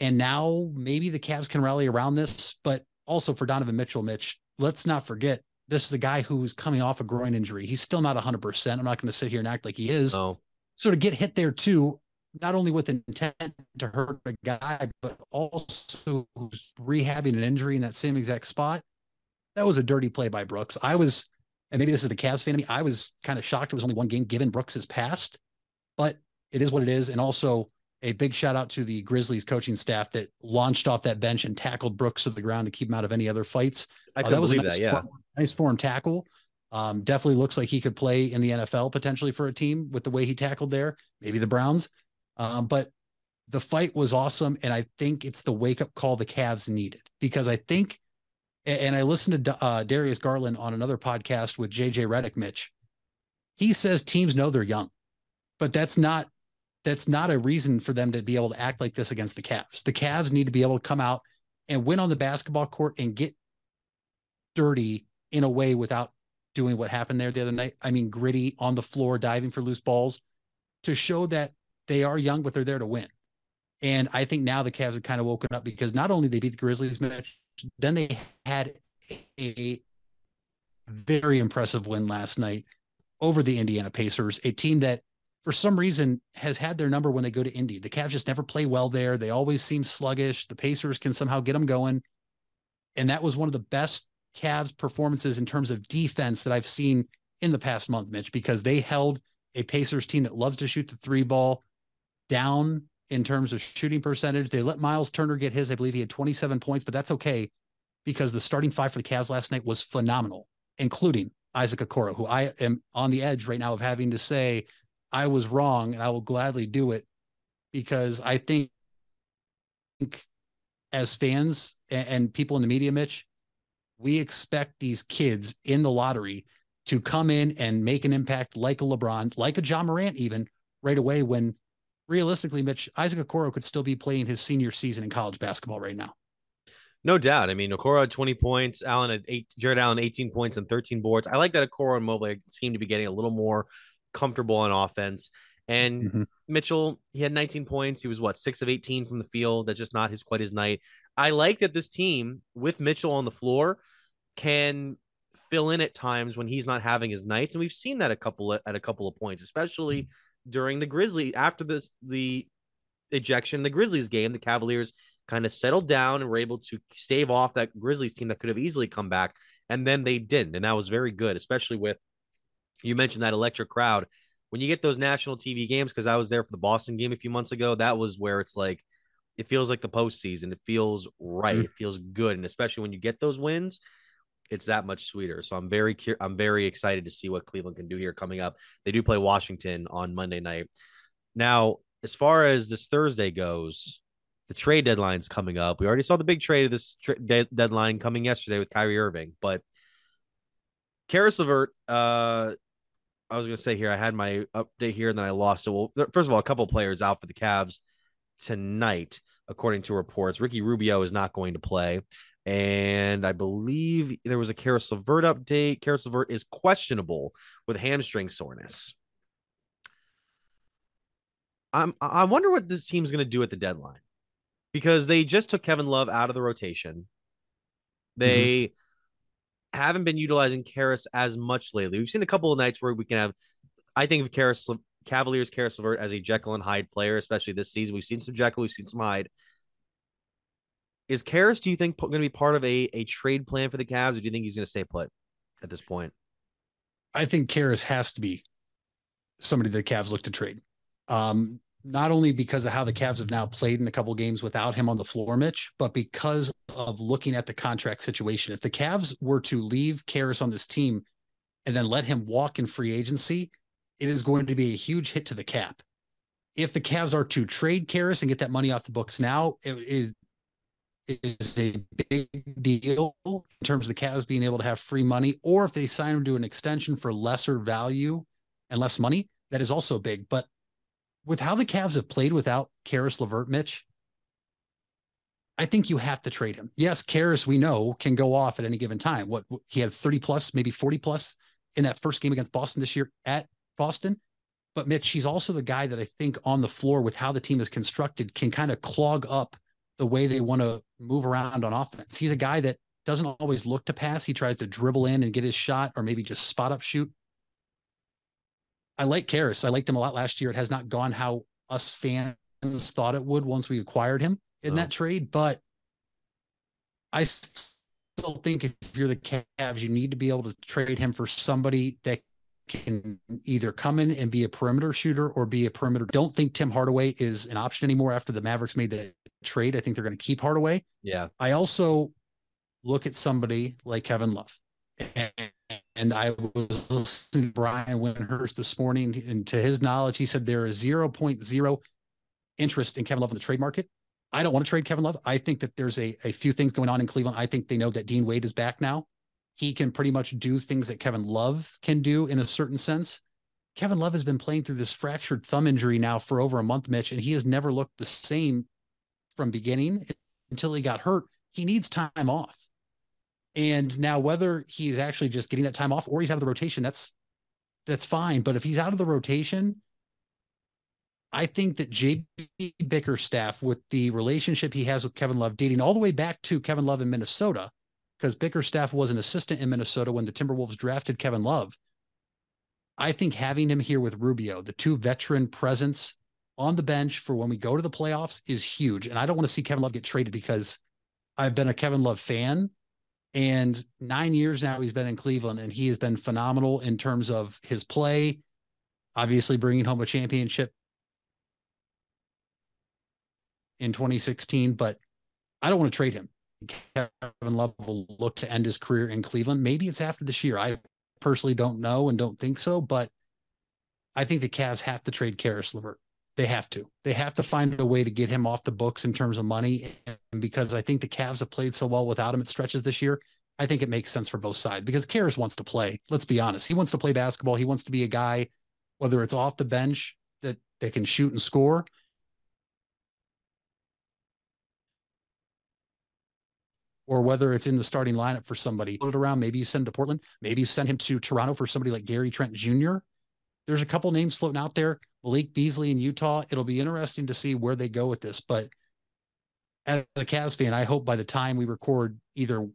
And now maybe the Cavs can rally around this, but also for Donovan Mitchell, Mitch, let's not forget this is a guy who's coming off a groin injury. He's still not 100%. I'm not going to sit here and act like he is. No. So to get hit there too, not only with intent to hurt a guy, but also who's rehabbing an injury in that same exact spot, that was a dirty play by Brooks. I was, and maybe this is the Cavs fan of me, I was kind of shocked it was only one game given Brooks past, but it is what it is. And also a big shout out to the Grizzlies coaching staff that launched off that bench and tackled Brooks to the ground to keep him out of any other fights. I Uh, couldn't was a believe nice that, yeah. form- nice form tackle. Um, definitely looks like he could play in the NFL potentially for a team with the way he tackled there, maybe the Browns. Um, but the fight was awesome. And I think it's the wake up call the Cavs needed because I think, and I listened to uh, Darius Garland on another podcast with JJ Redick, Mitch. He says teams know they're young, but that's not that's not a reason for them to be able to act like this against the Cavs. The Cavs need to be able to come out and win on the basketball court and get dirty in a way without doing what happened there the other night. I mean, gritty on the floor, diving for loose balls to show that they are young, but they're there to win. And I think now the Cavs have kind of woken up because not only they beat the Grizzlies match, then they had a very impressive win last night over the Indiana Pacers, a team that for some reason has had their number when they go to Indy. The Cavs just never play well there. They always seem sluggish. The Pacers can somehow get them going. And that was one of the best Cavs performances in terms of defense that I've seen in the past month, Mitch, because they held a Pacers team that loves to shoot the three ball down in terms of shooting percentage. They let Myles Turner get his. I believe he had 27 points, but that's okay because the starting five for the Cavs last night was phenomenal, including Isaac Okoro, who I am on the edge right now of having to say I was wrong and I will gladly do it because I think as fans and, and people in the media, Mitch, we expect these kids in the lottery to come in and make an impact like a LeBron, like a John Morant, even right away. When realistically, Mitch Isaac Okoro could still be playing his senior season in college basketball right now. No doubt. I mean, Okoro had 20 points. Allen had eight. Jarrett Allen 18 points and 13 boards. I like that Okoro and Mobley seem to be getting a little more comfortable on offense. And Mm-hmm. Mitchell, he had 19 points. He was what six of 18 from the field. That's just not his quite his night. I like that this team with Mitchell on the floor can fill in at times when he's not having his nights, and we've seen that a couple of, at a couple of points, especially during the Grizzly after the the ejection the Grizzlies game. The Cavaliers kind of settled down and were able to stave off that Grizzlies team that could have easily come back, and then they didn't, and that was very good, especially with you mentioned that electric crowd. When you get those national TV games, because I was there for the Boston game a few months ago, that was where it's like it feels like the postseason. It feels right. Mhm. It feels good, and especially when you get those wins, it's that much sweeter. So I'm very cur- I'm very excited to see what Cleveland can do here coming up. They do play Washington on Monday night. Now, as far as this Thursday goes, the trade deadline's coming up. We already saw the big trade of this tra- de- deadline coming yesterday with Kyrie Irving, but Caris LeVert, uh, I was going to say here, I had my update here and then I lost it. Well, first of all, a couple players out for the Cavs tonight, according to reports. Ricky Rubio is not going to play. And I believe there was a Caris LeVert update. Caris LeVert is questionable with hamstring soreness. I'm I wonder what this team's going to do at the deadline because they just took Kevin Love out of the rotation. Mm-hmm. They haven't been utilizing Caris as much lately. We've seen a couple of nights where we can have, I think of Caris Cavaliers Caris LeVert as a Jekyll and Hyde player, especially this season. We've seen some Jekyll, we've seen some Hyde. Is Caris, do you think, going to be part of a, a trade plan for the Cavs, or do you think he's going to stay put at this point? I think Caris has to be somebody the Cavs look to trade. Um, not only because of how the Cavs have now played in a couple games without him on the floor, Mitch, but because of looking at the contract situation. If the Cavs were to leave Caris on this team and then let him walk in free agency, it is going to be a huge hit to the cap. If the Cavs are to trade Caris and get that money off the books now, it is is a big deal in terms of the Cavs being able to have free money, or if they sign him to an extension for lesser value and less money, that is also big. But with how the Cavs have played without Caris LeVert, Mitch, I think you have to trade him. Yes, Caris, we know, can go off at any given time. What he had 30 plus, maybe 40 plus in that first game against Boston this year at Boston. But Mitch, he's also the guy that I think on the floor with how the team is constructed can kind of clog up the way they want to move around on offense. He's a guy that doesn't always look to pass. He tries to dribble in and get his shot or maybe just spot up shoot. I like Caris. I liked him a lot last year. It has not gone how us fans thought it would once we acquired him in that oh. trade, but I still think if you're the Cavs, you need to be able to trade him for somebody that can either come in and be a perimeter shooter or be a perimeter. Don't think Tim Hardaway is an option anymore after the Mavericks made the trade. I think they're going to keep Hardaway. Yeah. I also look at somebody like Kevin Love. And, and I was listening to Brian Windhorst this morning, and to his knowledge, he said there is 0.0 interest in Kevin Love in the trade market. I don't want to trade Kevin Love. I think that there's a, a few things going on in Cleveland. I think they know that Dean Wade is back now. He can pretty much do things that Kevin Love can do in a certain sense. Kevin Love has been playing through this fractured thumb injury now for over a month, Mitch, and he has never looked the same from beginning until he got hurt. He needs time off. And now whether he's actually just getting that time off or he's out of the rotation, that's that's fine. But if he's out of the rotation, I think that JB Bickerstaff, with the relationship he has with Kevin Love, dating all the way back to Kevin Love in Minnesota, because Bickerstaff was an assistant in Minnesota when the Timberwolves drafted Kevin Love. I think having him here with Rubio, the two veteran presence on the bench for when we go to the playoffs is huge. And I don't want to see Kevin Love get traded because I've been a Kevin Love fan. And nine years now he's been in Cleveland and he has been phenomenal in terms of his play, obviously bringing home a championship in 2016. But I don't want to trade him. Kevin Love will look to end his career in Cleveland. Maybe it's after this year. I personally don't know and don't think so, but I think the Cavs have to trade Caris LeVert. They have to. They have to find a way to get him off the books in terms of money. And because I think the Cavs have played so well without him at stretches this year, I think it makes sense for both sides because Caris wants to play. Let's be honest. He wants to play basketball. He wants to be a guy, whether it's off the bench that they can shoot and score, or whether it's in the starting lineup for somebody. Put it around. Maybe you send him to Portland. Maybe you send him to Toronto for somebody like Gary Trent Jr. There's a couple names floating out there. Malik Beasley in Utah. It'll be interesting to see where they go with this. But as a Cavs fan, I hope by the time we record either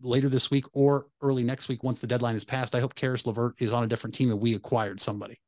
later this week or early next week, once the deadline is passed, I hope Caris LeVert is on a different team and we acquired somebody.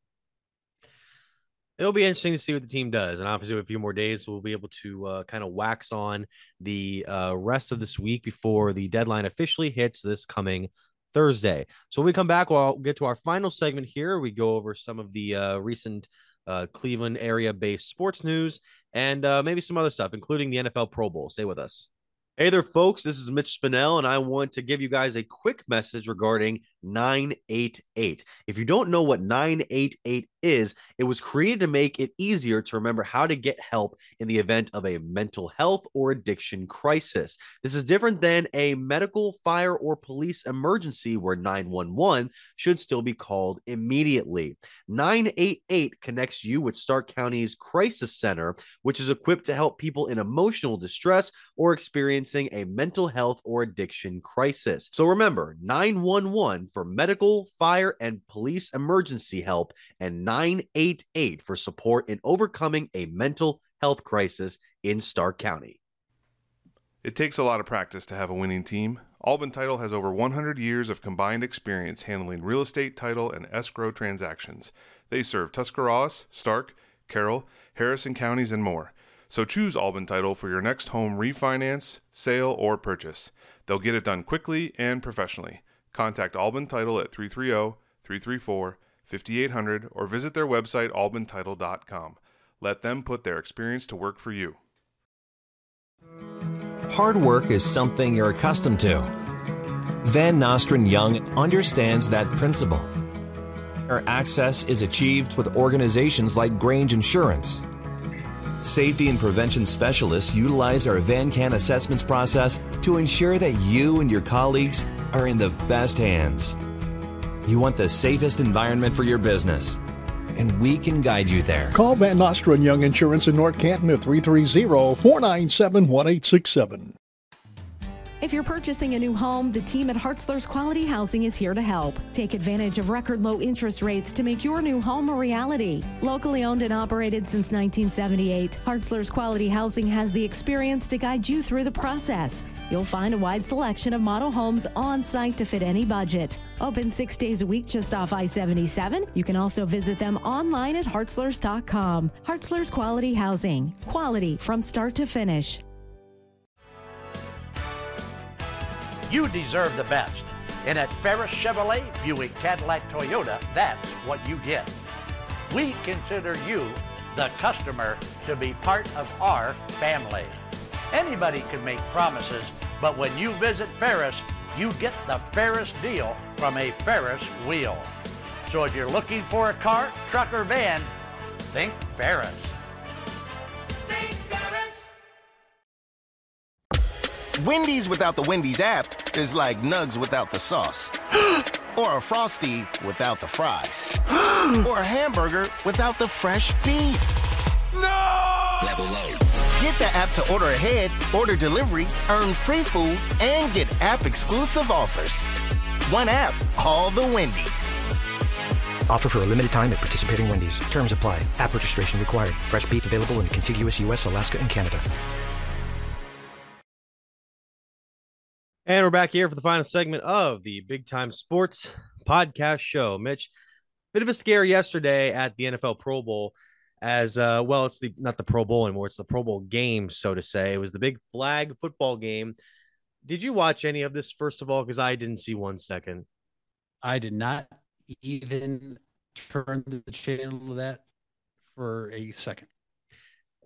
It'll be interesting to see what the team does. And obviously, with a few more days, we'll be able to uh, kind of wax on the uh, rest of this week before the deadline officially hits this coming Thursday. So when we come back, we'll get to our final segment here. We go over some of the uh, recent uh, Cleveland area based sports news and uh, maybe some other stuff, including the NFL Pro Bowl. Stay with us. Hey there, folks. This is Mitch Spinell, and I want to give you guys a quick message regarding 988. If you don't know what 988 is, it was created to make it easier to remember how to get help in the event of a mental health or addiction crisis. This is different than a medical, fire, or police emergency where 911 should still be called immediately. 988 connects you with Stark County's Crisis Center, which is equipped to help people in emotional distress or experiencing a mental health or addiction crisis. So remember 911 for medical, fire, and police emergency help, and 988 for support in overcoming a mental health crisis in Stark County. It takes a lot of practice to have a winning team. Albin Title has over 100 years of combined experience handling real estate, title, and escrow transactions. They serve Tuscarawas, Stark, Carroll, Harrison counties, and more. So choose Albin Title for your next home refinance, sale, or purchase. They'll get it done quickly and professionally. Contact Albin Title at 330 334 5800 or visit their website albintitle.com. Let them put their experience to work for you. Hard work is something you're accustomed to. Van Nostrand Young understands that principle. Our access is achieved with organizations like Grange Insurance. Safety and prevention specialists utilize our VanCan assessments process to ensure that you and your colleagues are in the best hands. You want the safest environment for your business, and we can guide you there. Call Van Nostrand Young Insurance in North Canton at 330 497 1867. If you're purchasing a new home, the team at Hartzler's Quality Housing is here to help. Take advantage of record low interest rates to make your new home a reality. Locally owned and operated since 1978, Hartzler's Quality Housing has the experience to guide you through the process. You'll find a wide selection of model homes on site to fit any budget. Open six days a week just off I 77. You can also visit them online at hartzlers.com. Hartzler's Quality Housing. Quality from start to finish. You deserve the best. And at Ferris Chevrolet, Buick, Cadillac, Toyota, that's what you get. We consider you, the customer, to be part of our family. Anybody can make promises, but when you visit Ferris, you get the Ferris deal from a Ferris wheel. So if you're looking for a car, truck, or van, think Ferris. Think Ferris. Wendy's without the Wendy's app is like Nugs without the sauce. or a Frosty without the fries. or a hamburger without the fresh beef. No! Level up. Get the app to order ahead, order delivery, earn free food, and get app exclusive offers. One app, all the Wendy's. Offer for a limited time at participating Wendy's. Terms apply. App registration required. Fresh beef available in contiguous U.S., Alaska, and Canada. And we're back here for the final segment of the Big Time Sports Podcast Show. Mitch, bit of a scare yesterday at the NFL Pro Bowl, as uh, well. It's the not the Pro Bowl anymore; it's the Pro Bowl game, so to say. It was the big flag football game. Did you watch any of this first of all? Because I didn't see one second. I did not even turn the channel to that for a second.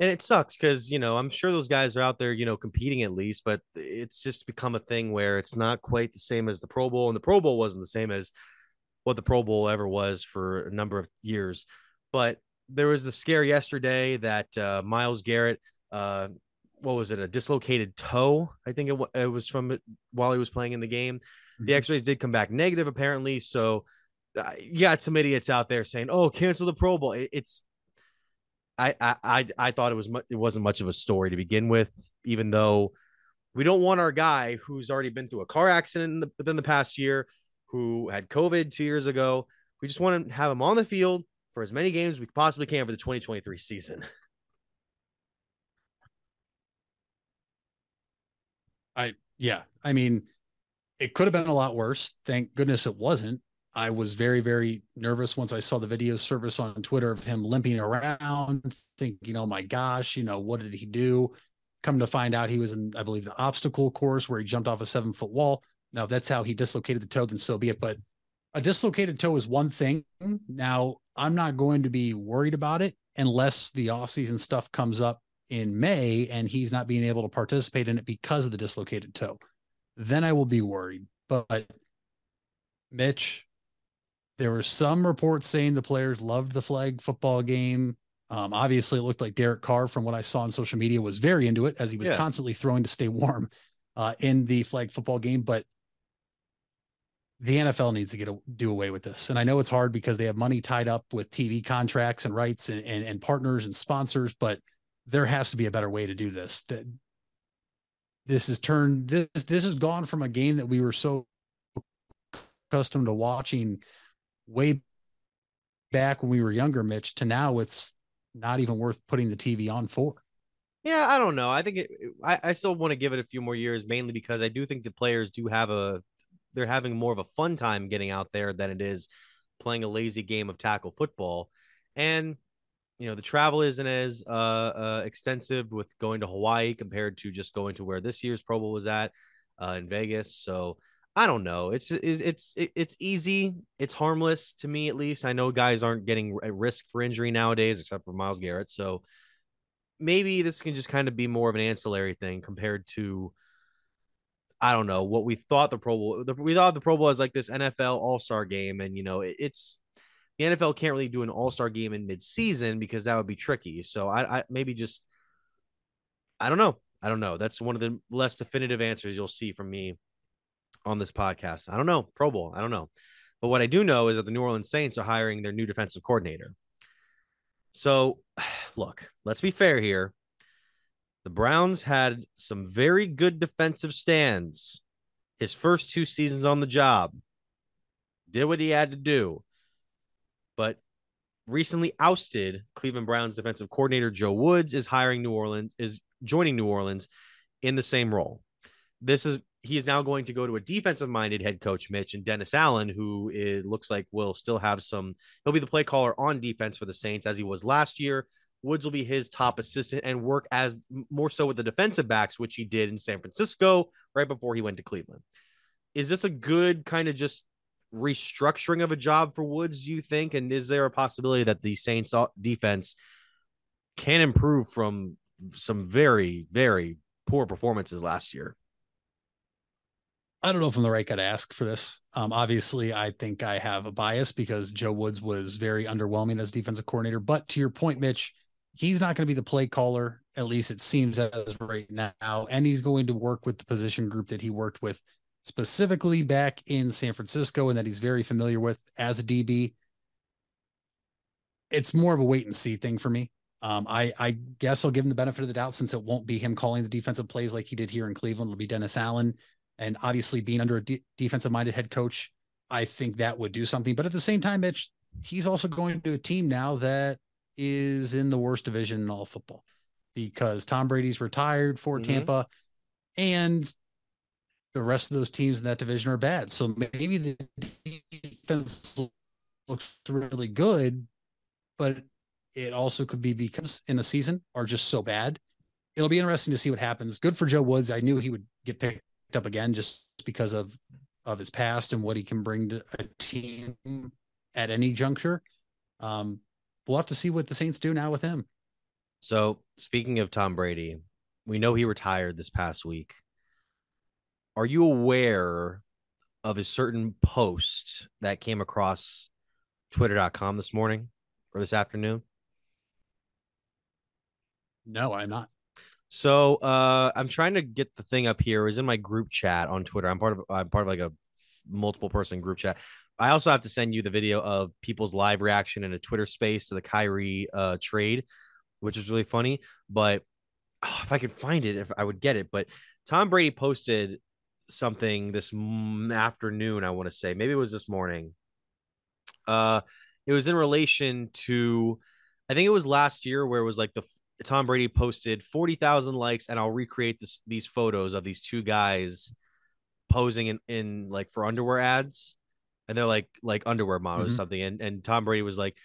and it sucks because you know i'm sure those guys are out there you know competing at least but it's just become a thing where it's not quite the same as the pro bowl and the pro bowl wasn't the same as what the pro bowl ever was for a number of years but there was the scare yesterday that uh, myles garrett uh, what was it a dislocated toe i think it, wa- it was from it while he was playing in the game. The x-rays did come back negative apparently so uh, you got some idiots out there saying oh cancel the pro bowl. It- it's I, I I I thought it was mu- it wasn't much of a story to begin with, even though we don't want our guy who's already been through a car accident in the, within the past year, who had COVID two years ago. We just want to have him on the field for as many games as we possibly can for the 2023 season. I yeah, I mean, it could have been a lot worse. Thank goodness it wasn't. I was very very nervous once I saw the video service on Twitter of him limping around, thinking, "Oh my gosh, you know what did he do?" Come to find out, he was in, I believe, the obstacle course where he jumped off a seven foot wall. Now, if that's how he dislocated the toe, then so be it. But a dislocated toe is one thing. Now, I'm not going to be worried about it unless the offseason stuff comes up in May and he's not being able to participate in it because of the dislocated toe. Then I will be worried. But Mitch, there were some reports saying the players loved the flag football game. Um, obviously, it looked like Derek Carr, from what I saw on social media, was very into it as he was Yeah. constantly throwing to stay warm uh, in the flag football game. But the NFL needs to get a, do away with this. And I know it's hard because they have money tied up with TV contracts and rights and, and, and partners and sponsors, but there has to be a better way to do this. That this has turned this this has gone from a game that we were so accustomed to watching way back when we were younger, Mitch, to now it's not even worth putting the TV on for. Yeah, I don't know. I think it, I, I still want to give it a few more years, mainly because I do think the players do have a they're having more of a fun time getting out there than it is playing a lazy game of tackle football. And you know the travel isn't as uh, uh, extensive with going to Hawaii compared to just going to where this year's Pro Bowl was at uh, in Vegas. So I don't know. It's it's it's easy. It's harmless to me at least. I know guys aren't getting at risk for injury nowadays, except for Myles Garrett. So maybe this can just kind of be more of an ancillary thing compared to I don't know what we thought the Pro Bowl. The, we thought the Pro Bowl was like this NFL All Star game, and you know it, it's the NFL can't really do an All Star game in mid season because that would be tricky. So I, I maybe just I don't know. I don't know. That's one of the less definitive answers you'll see from me on this podcast. I don't know. Pro Bowl. I don't know. But what I do know is that the New Orleans Saints are hiring their new defensive coordinator. So, look, let's be fair here. The Browns had some very good defensive stands his first two seasons on the job. Did what he had to do. But recently ousted Cleveland Browns defensive coordinator Joe Woods is hiring New Orleans is joining New Orleans in the same role. This is he is now going to go to a defensive minded head coach Mitch and Dennis Allen who is, looks like will still have some he'll be the play caller on defense for the Saints as he was last year. Woods will be his top assistant and work as more so with the defensive backs which he did in San Francisco right before he went to Cleveland. Is this a good kind of just restructuring of a job for Woods, do you think? And is there a possibility that the Saints defense can improve from some very, very poor performances last year? I don't know if I'm the right guy to ask for this. Um, obviously, I think I have a bias because Joe Woods was very underwhelming as defensive coordinator. But to your point, Mitch, he's not going to be the play caller, at least it seems as right now. And he's going to work with the position group that he worked with specifically back in San Francisco and that he's very familiar with as a DB. It's more of a wait and see thing for me. Um, I, I guess I'll give him the benefit of the doubt since it won't be him calling the defensive plays like he did here in Cleveland. It'll be Dennis Allen. And obviously, being under a de- defensive minded head coach, I think that would do something. But at the same time, Mitch, he's also going to a team now that is in the worst division in all football because Tom Brady's retired for mm-hmm. Tampa and the rest of those teams in that division are bad. So maybe the defense looks really good, but it also could be because in the season are just so bad. It'll be interesting to see what happens. Good for Joe Woods. I knew he would get picked up again just because of of his past and what he can bring to a team at any juncture. Um, we'll have to see what the Saints do now with him. So, speaking of Tom Brady, we know he retired this past week. Are you aware of a certain post that came across twitter.com this morning or this afternoon? No, I'm not. So uh, I'm trying to get the thing up here. It was in my group chat on Twitter. I'm part of I'm part of like a multiple person group chat. I also have to send you the video of people's live reaction in a Twitter space to the Kyrie uh, trade, which is really funny. But oh, if I could find it, if I would get it. But Tom Brady posted something this afternoon. I want to say maybe it was this morning. Uh, it was in relation to, I think it was last year where it was like the Tom Brady posted 40,000 likes and I'll recreate this, these photos of these two guys posing in, in like for underwear ads and they're like like underwear models mm-hmm. or something and and Tom Brady was like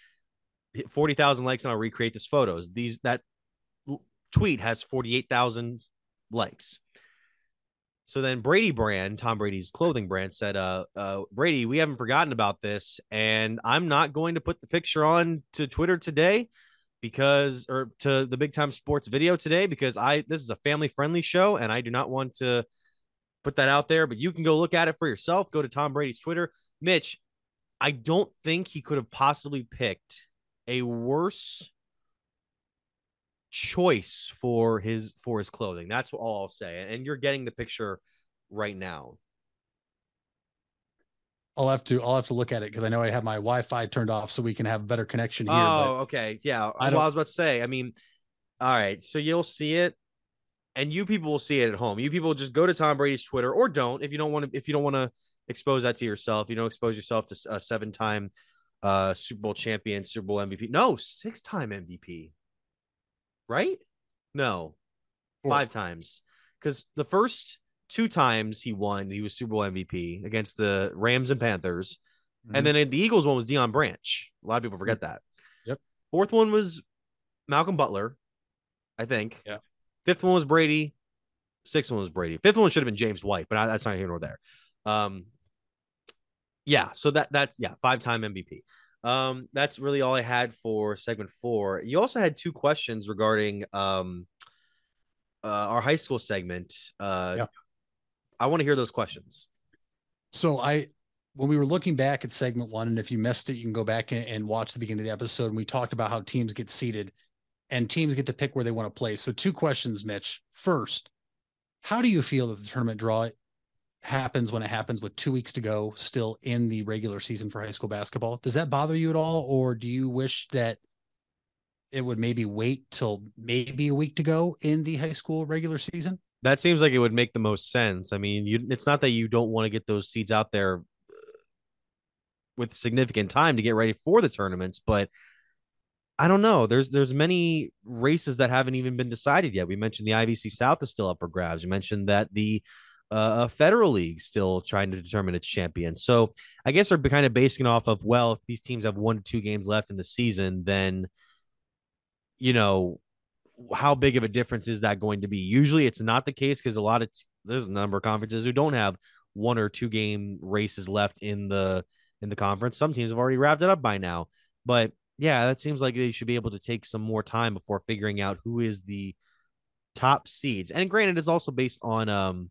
40,000 likes and I'll recreate these photos. These that tweet has 48,000 likes. So then Brady brand, Tom Brady's clothing brand said, uh, uh, Brady, we haven't forgotten about this. And I'm not going to put the picture on to Twitter today because or to the big time sports video today because I this is a family friendly show and I do not want to put that out there. But you can go look at it for yourself. Go to Tom Brady's Twitter. Mitch, I don't think he could have possibly picked a worse choice for his for his clothing. That's all I'll say. And you're getting the picture right now. I'll have to I'll have to look at it because I know I have my Wi-Fi turned off so we can have a better connection here. Oh, okay. Yeah. I, well, I was about to say, I mean, all right, so you'll see it and you people will see it at home. You people just go to Tom Brady's Twitter or don't if you don't want to if you don't want to expose that to yourself. You don't expose yourself to a seven-time uh Super Bowl champion, Super Bowl MVP. No, six-time MVP. Right? No. Five times. Cuz the first two times he won. He was Super Bowl MVP against the Rams and Panthers. Mm-hmm. And then the Eagles one was Deion Branch. A lot of people forget that. Yep. Fourth one was Malcolm Butler, I think. Yeah. Fifth one was Brady. Sixth one was Brady. Fifth one should have been James White, but I, that's not here nor there. Um, yeah. So that that's yeah, five time MVP. Um, that's really all I had for segment four. You also had two questions regarding um uh, our high school segment. Uh, Yeah. I want to hear those questions. So I, when we were looking back at segment one, and if you missed it, you can go back and, and watch the beginning of the episode. And we talked about how teams get seated and teams get to pick where they want to play. So two questions, Mitch. First, how do you feel that the tournament draw happens when it happens with two weeks to go still in the regular season for high school basketball? Does that bother you at all? Or do you wish that it would maybe wait till maybe a week to go in the high school regular season? That seems like it would make the most sense. I mean, you it's not that you don't want to get those seeds out there uh, with significant time to get ready for the tournaments, but I don't know. There's there's many races that haven't even been decided yet. We mentioned the IVC South is still up for grabs. You mentioned that the uh, Federal League still trying to determine its champion. So I guess they're kind of basing it off of well, if these teams have one to two games left in the season, then you know how big of a difference is that going to be? Usually it's not the case because a lot of there's a number of conferences who don't have one or two game races left in the in the conference. Some teams have already wrapped it up by now. But yeah, that seems like they should be able to take some more time before figuring out who is the top seeds. And granted, it's also based on um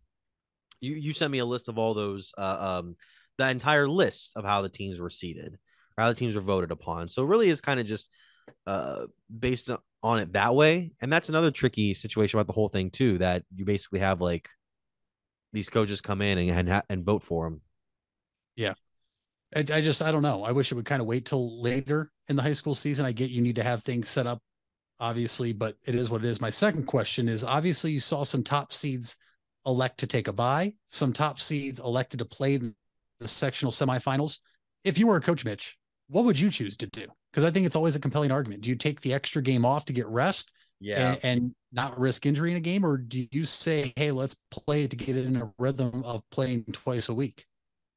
you you sent me a list of all those uh um the entire list of how the teams were seeded, or how the teams were voted upon. So it really is kind of just uh based on it that way. And that's another tricky situation about the whole thing too, that you basically have like these coaches come in and and, and vote for them. Yeah. I, I just, I don't know. I wish it would kind of wait till later in the high school season. I get you need to have things set up, obviously, but it is what it is. My second question is obviously you saw some top seeds elect to take a bye, some top seeds elected to play the sectional semifinals. If you were a coach, Mitch, what would you choose to do? Because I think it's always a compelling argument. Do you take the extra game off to get rest? Yeah. And, and not risk injury in a game, or do you say, "Hey, let's play to get it in a rhythm of playing twice a week"?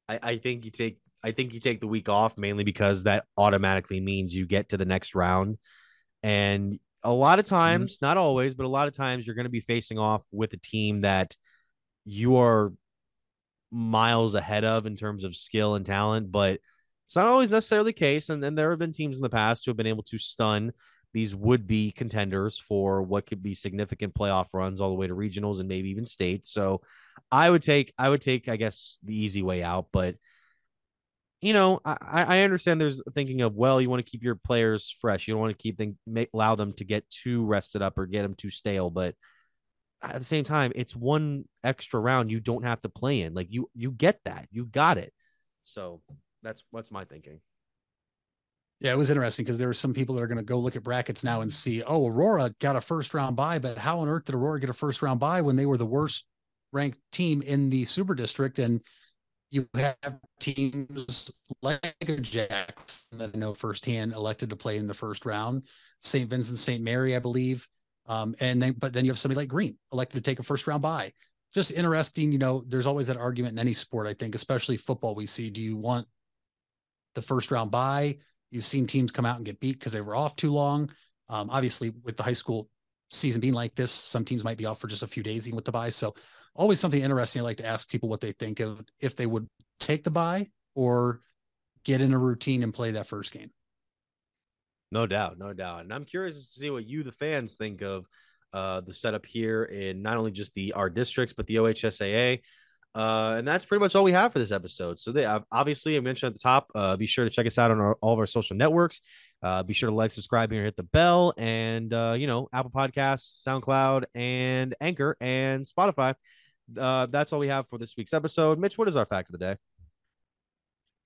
I, I think you take I think you take the week off mainly because that automatically means you get to the next round. And a lot of mm-hmm. times, not always, but a lot of times you're going to be facing off with a team that you are miles ahead of in terms of skill and talent, but it's not always necessarily the case. And then there have been teams in the past who have been able to stun these would be contenders for what could be significant playoff runs all the way to regionals and maybe even states. So I would take, I would take, I guess, the easy way out, but you know, I, I understand there's thinking of, well, you want to keep your players fresh. You don't want to keep them, allow them to get too rested up or get them too stale. But at the same time, it's one extra round you don't have to play in. Like you, you get that, you got it. So that's what's my thinking. Yeah, it was interesting because there were some people that are going to go look at brackets now and see, oh, Aurora got a first round bye, but how on earth did Aurora get a first round bye when they were the worst ranked team in the super district? And you have teams like Jackson that I know firsthand elected to play in the first round, St. Vincent, St. Mary, I believe. Um, and then, but then you have somebody like Green elected to take a first round bye. Just interesting, you know, there's always that argument in any sport, I think, especially football. We see, do you want the first round bye? You've seen teams come out and get beat because they were off too long. Um, obviously, with the high school season being like this, some teams might be off for just a few days, even with the bye. So, always something interesting. I like to ask people what they think of if they would take the bye or get in a routine and play that first game. No doubt, no doubt. And I'm curious to see what you, the fans, think of uh, the setup here in not only just the our districts but the OHSAA. Uh, and that's pretty much all we have for this episode. So they obviously I mentioned at the top. Uh, be sure to check us out on our, all of our social networks. Uh, be sure to like, subscribe, and hit the bell. And uh, you know, Apple Podcasts, SoundCloud, and Anchor and Spotify. Uh, that's all we have for this week's episode. Mitch, what is our fact of the day?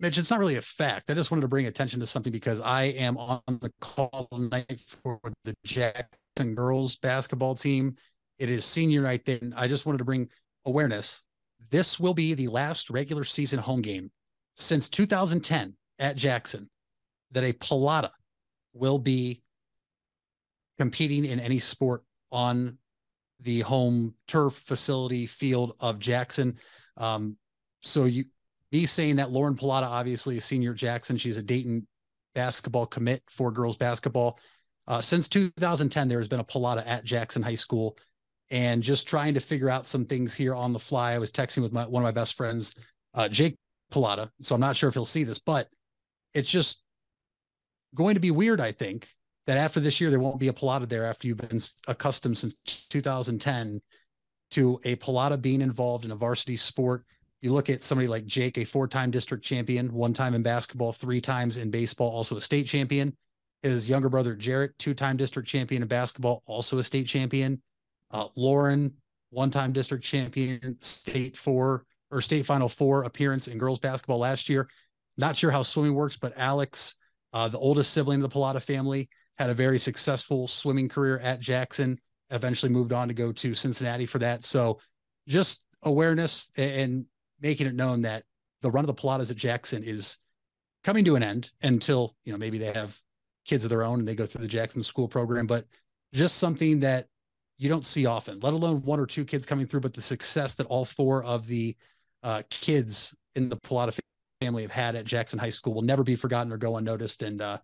Mitch, it's not really a fact. I just wanted to bring attention to something because I am on the call tonight for the Jackson girls basketball team. It is senior night. Then I just wanted to bring awareness. This will be the last regular season home game since 2010 at Jackson that a Pallotta will be competing in any sport on the home turf facility field of Jackson. Um, so you me saying that Lauren Pallotta, obviously a senior at Jackson, she's a Dayton basketball commit for girls basketball. Uh, since 2010, there has been a Pallotta at Jackson High School, and just trying to figure out some things here on the fly. I was texting with my one of my best friends, uh, Jake Pallotta, so I'm not sure if he'll see this, but it's just going to be weird. I think that after this year, there won't be a Pallotta there after you've been accustomed since 2010 to a Pallotta being involved in a varsity sport. You look at somebody like Jake, a four-time district champion, one time in basketball, three times in baseball, also a state champion. His younger brother Jarrett, two-time district champion in basketball, also a state champion. Uh, Lauren, one-time district champion, state four or state final four appearance in girls basketball last year. Not sure how swimming works, but Alex, uh, the oldest sibling of the Pallotta family, had a very successful swimming career at Jackson. Eventually moved on to go to Cincinnati for that. So, just awareness and making it known that the run of the Pallottas at Jackson is coming to an end until you know maybe they have kids of their own and they go through the Jackson School program. But just something that you don't see often, let alone one or two kids coming through. But the success that all four of the uh, kids in the Pallotta family have had at Jackson High School will never be forgotten or go unnoticed. And uh,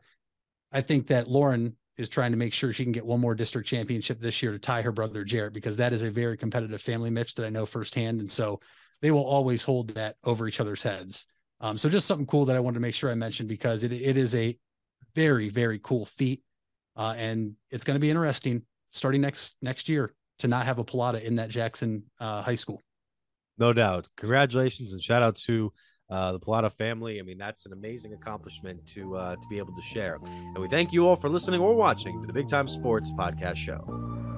I think that Lauren is trying to make sure she can get one more district championship this year to tie her brother Jarrett because that is a very competitive family, Mitch, that I know firsthand. And so they will always hold that over each other's heads. Um, so just something cool that I wanted to make sure I mentioned because it it is a very very cool feat, uh, and it's going to be interesting starting next next year to not have a Pallotta in that Jackson uh, High School. No doubt. Congratulations and shout out to uh, the Pallotta family. I mean, that's an amazing accomplishment to uh, to be able to share. And we thank you all for listening or watching to the Big Time Sports Podcast Show.